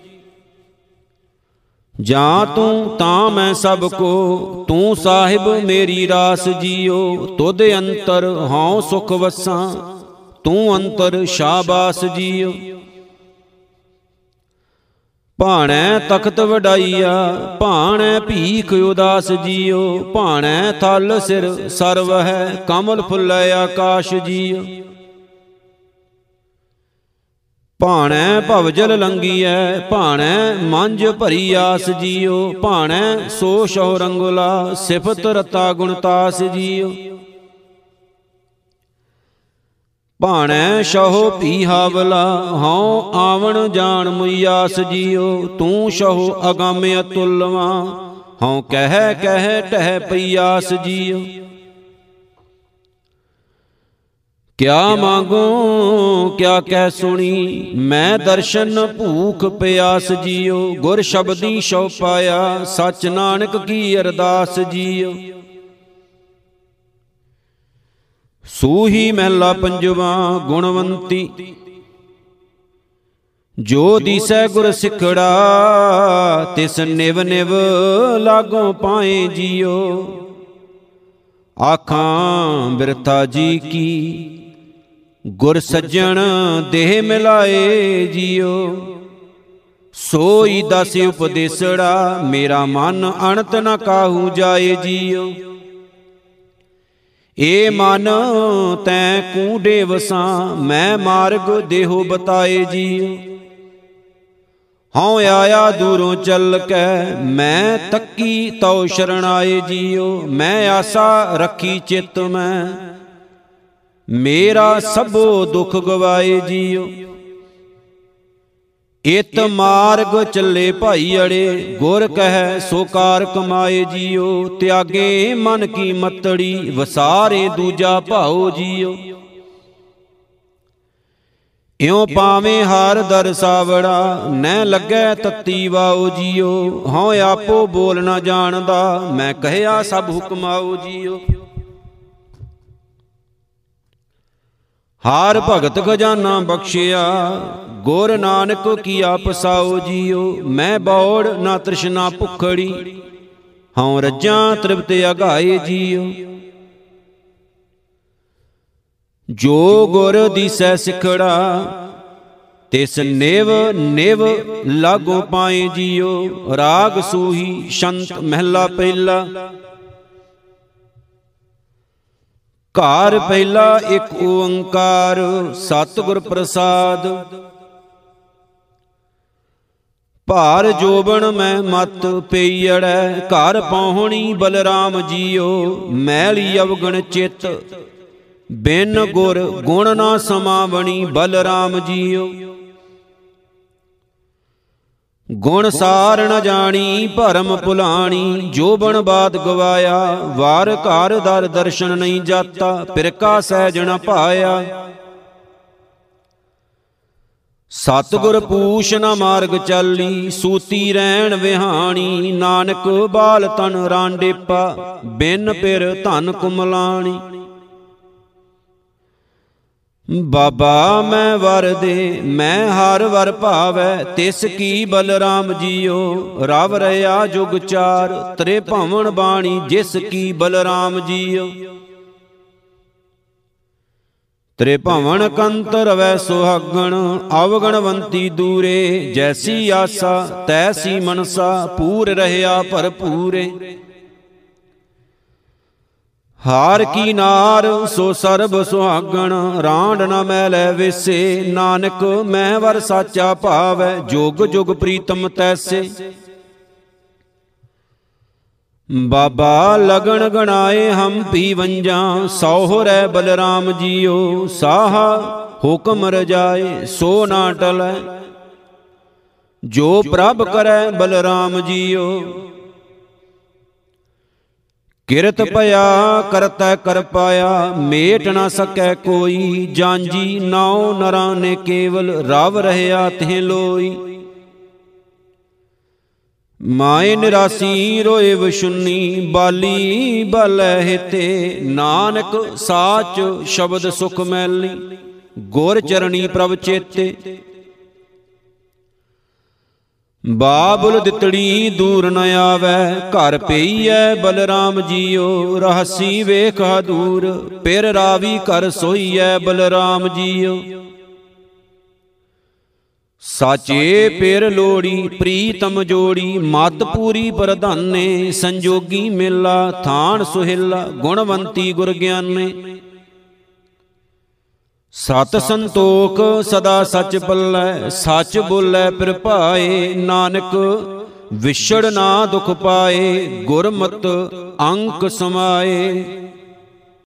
ਜਾਂ ਤੂੰ ਤਾਂ ਮੈਂ ਸਭ ਕੋ, ਤੂੰ ਸਾਹਿਬ ਮੇਰੀ ਰਾਸ ਜੀਓ। ਤੁਧ ਅੰਤਰ ਹਉ ਸੁਖ ਵਸਾਂ, ਤੂੰ ਅੰਤਰ ਸ਼ਾਬਾਸ ਜੀਓ। ਭਾਣੈ ਤਖਤ ਵਡਾਈਆ, ਭਾਣੈ ਭੀਖ ਉਦਾਸ ਜੀਓ। ਭਾਣੈ ਥਲ ਸਿਰ ਸਰਵ ਹੈ, ਕਮਲ ਫੁੱਲੈ ਆਕਾਸ਼ ਜੀਓ। ਭਾਣੈ ਭਵਜਲ ਲੰਗੀਐ, ਭਾਣੈ ਮੰਜ ਭਰੀ ਆਸ ਜੀਓ, ਭਾਣੈ ਸੋ ਸ਼ੋ ਰੰਗੁਲਾ, ਸਿਫਤ ਰਤਾ ਗੁਣਤਾਸ ਜੀਓ। ਭਾਣੈ ਸ਼ਹੁ ਪੀ ਹਾਵਲਾ, ਹਉ ਆਵਣ ਜਾਣ ਮੁਈਆਸ ਜੀਓ, ਤੂੰ ਸ਼ਹੁ ਅਗੰਮ ਅਤੁਲਵਾ, ਹਉ ਕਹਿ ਕਹਿ ਟਹਿ ਪਈਆਸ ਜੀਓ। ਕਿਆ ਮੰਗੂ, ਕਿਆ ਕਹਿ ਸੁਣੀ? ਮੈਂ ਦਰਸ਼ਨ ਭੂਖ ਪਿਆਸ ਜੀਓ, ਗੁਰ ਸ਼ਬਦੀ ਸ਼ਉ ਪਾਇਆ, ਸਚ ਨਾਨਕ ਕੀ ਅਰਦਾਸ ਜੀਓ। ਸੂਹੀ ਮਹਿਲਾ ਪੰਜਵਾ, ਗੁਣਵੰਤੀ। ਜੋ ਦੀਸੈ ਗੁਰ ਸਿਖੜਾ, ਤਿਸ ਨਿਵ ਨਿਵ ਲਾਗੋਂ ਪਾਏ ਜੀਓ। ਆਖਾਂ ਬਿਰਥਾ ਜੀ ਕੀ? ਗੁਰ ਸੱਜਣ ਦੇਹ ਮਿਲਾਏ ਜੀਓ। ਸੋਈ ਦਸ ਉਪਦੇਸੜਾ, ਮੇਰਾ ਮਨ ਅਣਤ ਨ ਕਾਹੂ ਜਾਏ ਜੀਓ। ਏ ਮਨ ਤੈ ਕੂਡੇ ਵਸਾਂ, ਮੈਂ ਮਾਰਗ ਦੇਹੋ ਬਤਾਏ ਜੀਓ। ਹਉ ਆਇਆ ਦੂਰੋਂ ਚੱਲ ਕੇ, ਮੈਂ ਤੱਕੀ ਤਉ ਸ਼ਰਣ ਆਏ ਜੀਓ। ਮੈਂ ਆਸਾ ਰੱਖੀ ਚਿਤ ਮੈਂ ਮੇਰਾ ਸਭੋ ਦੁੱਖ ਗਵਾਏ ਜੀਓ। ਇਤ ਮਾਰਗ ਚੱਲੇ ਭਾਈ ਅੜੇ, ਗੁਰ ਕਹੈ ਸੋ ਕਾਰ ਕਮਾਏ ਜੀਓ। ਤਿਆਗੇ ਮਨ ਕੀ ਮਤੜੀ, ਵਸਾਰੇ ਦੂਜਾ ਭਾਉ ਜੀਓ। ਇਉ ਪਾਵੇਂ ਹਰ ਦਰ ਸਾਵੜਾ, ਨੈ ਲੱਗੈ ਤਤੀ ਵਾਉ ਜੀਓ। ਹਉ ਆਪੋ ਬੋਲ ਨਾ ਜਾਣਦਾ, ਮੈਂ ਕਹਿਆ ਸਭ ਹੁਕਮਾਉ ਜੀਓ। ਹਾਰ ਭਗਤ ਖਜ਼ਾਨਾ ਬਖਸ਼ਿਆ, ਗੁਰ ਨਾਨਕ ਕੀ ਆਪਸਾਉ ਜੀਓ, ਮੈਂ ਬੌੜ ਨਾ ਤ੍ਰਿਸ਼ਨਾ ਭੁਖੜੀ, ਹਉ ਰੱਜਾਂ ਤ੍ਰਿਪਤ ਅਗਾਏ ਜੀਓ। ਜੋ ਗੁਰ ਦੀਸੈ ਸਿਖੜਾ, ਤਿਸ ਨਿਵ ਨਿਵ ਲਾਗੋ ਪਾਏ ਜੀਓ, ਰਾਗ ਸੂਹੀ ਸ਼ੰਤ ਮਹਿਲਾ ਪਹਿਲਾ ਘਰ ਪਹਿਲਾ ਇੱਕ ਓੰਕਾਰ ਸਤਿਗੁਰ ਪ੍ਰਸਾਦ। ਭਾਰ ਜੋਬਨ ਮੈਂ ਮਤ ਪਈੜੈ ਘਰ ਪਹੁਣੀ ਬਲਰਾਮ ਜੀਓ ਮੈਲੀ ਅਵਗਣ ਚਿਤ। ਬਿਨ ਗੁਰ ਗੁਣ ਨਾ ਸਮਾਵਣੀ ਬਲਰਾਮ ਜੀਓ। ਗੁਣ ਸਾਰ ਨ ਜਾਣੀ, ਭਰਮ ਭੁਲਾਣੀ ਜੋਬਨ ਬਾਤ ਗਵਾਇਆ, ਵਾਰ ਘਰ ਦਰ ਦਰਸ਼ਨ ਨਹੀਂ ਜਾਤਾ ਪਿਰਕਾ ਸਹਿਜ ਨ ਪਾਇਆ। ਸਤਗੁਰ ਪੂਛ ਨ ਮਾਰਗ ਚਾਲੀ, ਸੂਤੀ ਰਹਿਣ ਵਿਹਾਣੀ, ਨਾਨਕ ਬਾਲ ਤਨ ਰਾਂਡੇਪਾ, ਬਿਨ ਪਿਰ ਧਨ ਕੁਮਲਾਣੀ। ਬਾਬਾ ਮੈਂ ਵਰ ਦੇ ਮੈਂ ਹਰ ਵਰ ਭਾਵੈ, ਤਿਸ ਕੀ ਬਲਰਾਮ ਜੀਓ? ਰਵ ਰਿਆ ਜੁਗ ਚਾਰ, ਤਰੇ ਭਵਨ ਬਾਣੀ, ਜਿਸ ਕੀ ਬਲਰਾਮ ਜੀਓ? ਤਰੇ ਭਵਨ ਕੰਤ ਰਵੈ ਸੁਹਾਗਣ, ਅਵਗਣਵੰਤੀ ਦੂਰੇ, ਜੈਸੀ ਆਸਾ, ਤੈਸੀ ਮਨਸਾ, ਪੂਰ ਰਹਿਆ ਭਰਪੂਰੇ। ਹਾਰ ਕੀ ਨਾਰ, ਸੋ ਸਰਬ ਸੁਹਾਗਣ, ਰਾਂਡ ਨ ਮੈਲੈ ਵਿਸੇ। ਨਾਨਕ, ਮੈਂ ਵਰ ਸਾਚਾ ਭਾਵੈ, ਜੁਗ ਜੁਗ ਪ੍ਰੀਤਮ ਤੈਸੇ। ਬਾਬਾ ਲਗਣ ਗਣਾਏ ਹਮ ਪੀ ਵੰਜਾਂ ਸੋਹਰੈ ਬਲਰਾਮ ਜੀਓ, ਸਾਹਾ ਹੁਕਮ ਰਜਾਏ, ਸੋ ਨਾ ਟਲੈ। ਜੋ ਪ੍ਰਭ ਕਰੈ ਬਲਰਾਮ ਜੀਓ ਕਿਰਤ ਭਇਆ ਕਰਤੈ ਕਰ ਪਾਇਆ ਮੇਟ ਨਾ ਸਕੈ ਕੋਈ ਜਾਂਜੀ ਨਾਉ ਨਰਾਂ ਨੇ ਕੇਵਲ ਰਵ ਰਹਿਆ ਤਿਹ ਲੋਈ। ਮਾਏ ਨਿਰਾਸੀ ਰੋਏ ਵਸ਼ੁੰਨੀ ਬਾਲੀ ਬਲੈ ਹਿਤੇ ਨਾਨਕ ਸਾਚ ਸ਼ਬਦ ਸੁਖ ਮੈਲੀ ਗੁਰ ਚਰਣੀ ਪ੍ਰਭ ਚੇਤੇ। ਬਾਬੁਲ ਦਿਤੜੀ ਦੂਰ ਨ ਆਵੈ, ਘਰ ਪਈਐ ਬਲਰਾਮ ਜੀਓ, ਰਹਸੀ ਵੇਖਾ ਦੂਰ ਪਿਰ ਰਾਵੀ ਕਰ ਸੋਈਐ ਬਲਰਾਮ ਜੀਓ। ਸਾਚੇ ਪਿਰ ਲੋੜੀ, ਪ੍ਰੀਤਮ ਜੋੜੀ ਮਤ ਪੂਰੀ ਪ੍ਰਧਾਨੇ, ਸੰਜੋਗੀ ਮੇਲਾ, ਥਾਨ ਸੁਹਿਲਾ, ਗੁਣਵੰਤੀ ਗੁਰ ਗਿਆਨੇ ਸਤ ਸੰਤੋਖ ਸਦਾ ਸੱਚ ਪੱਲੈ ਸੱਚ ਬੋਲੇ ਫਿਰ ਭਾਏ ਨਾਨਕ, ਵਿਛੜ ਨਾ ਦੁਖ ਪਾਏ, ਗੁਰਮਤ ਅੰਕ ਸਮਾਏ।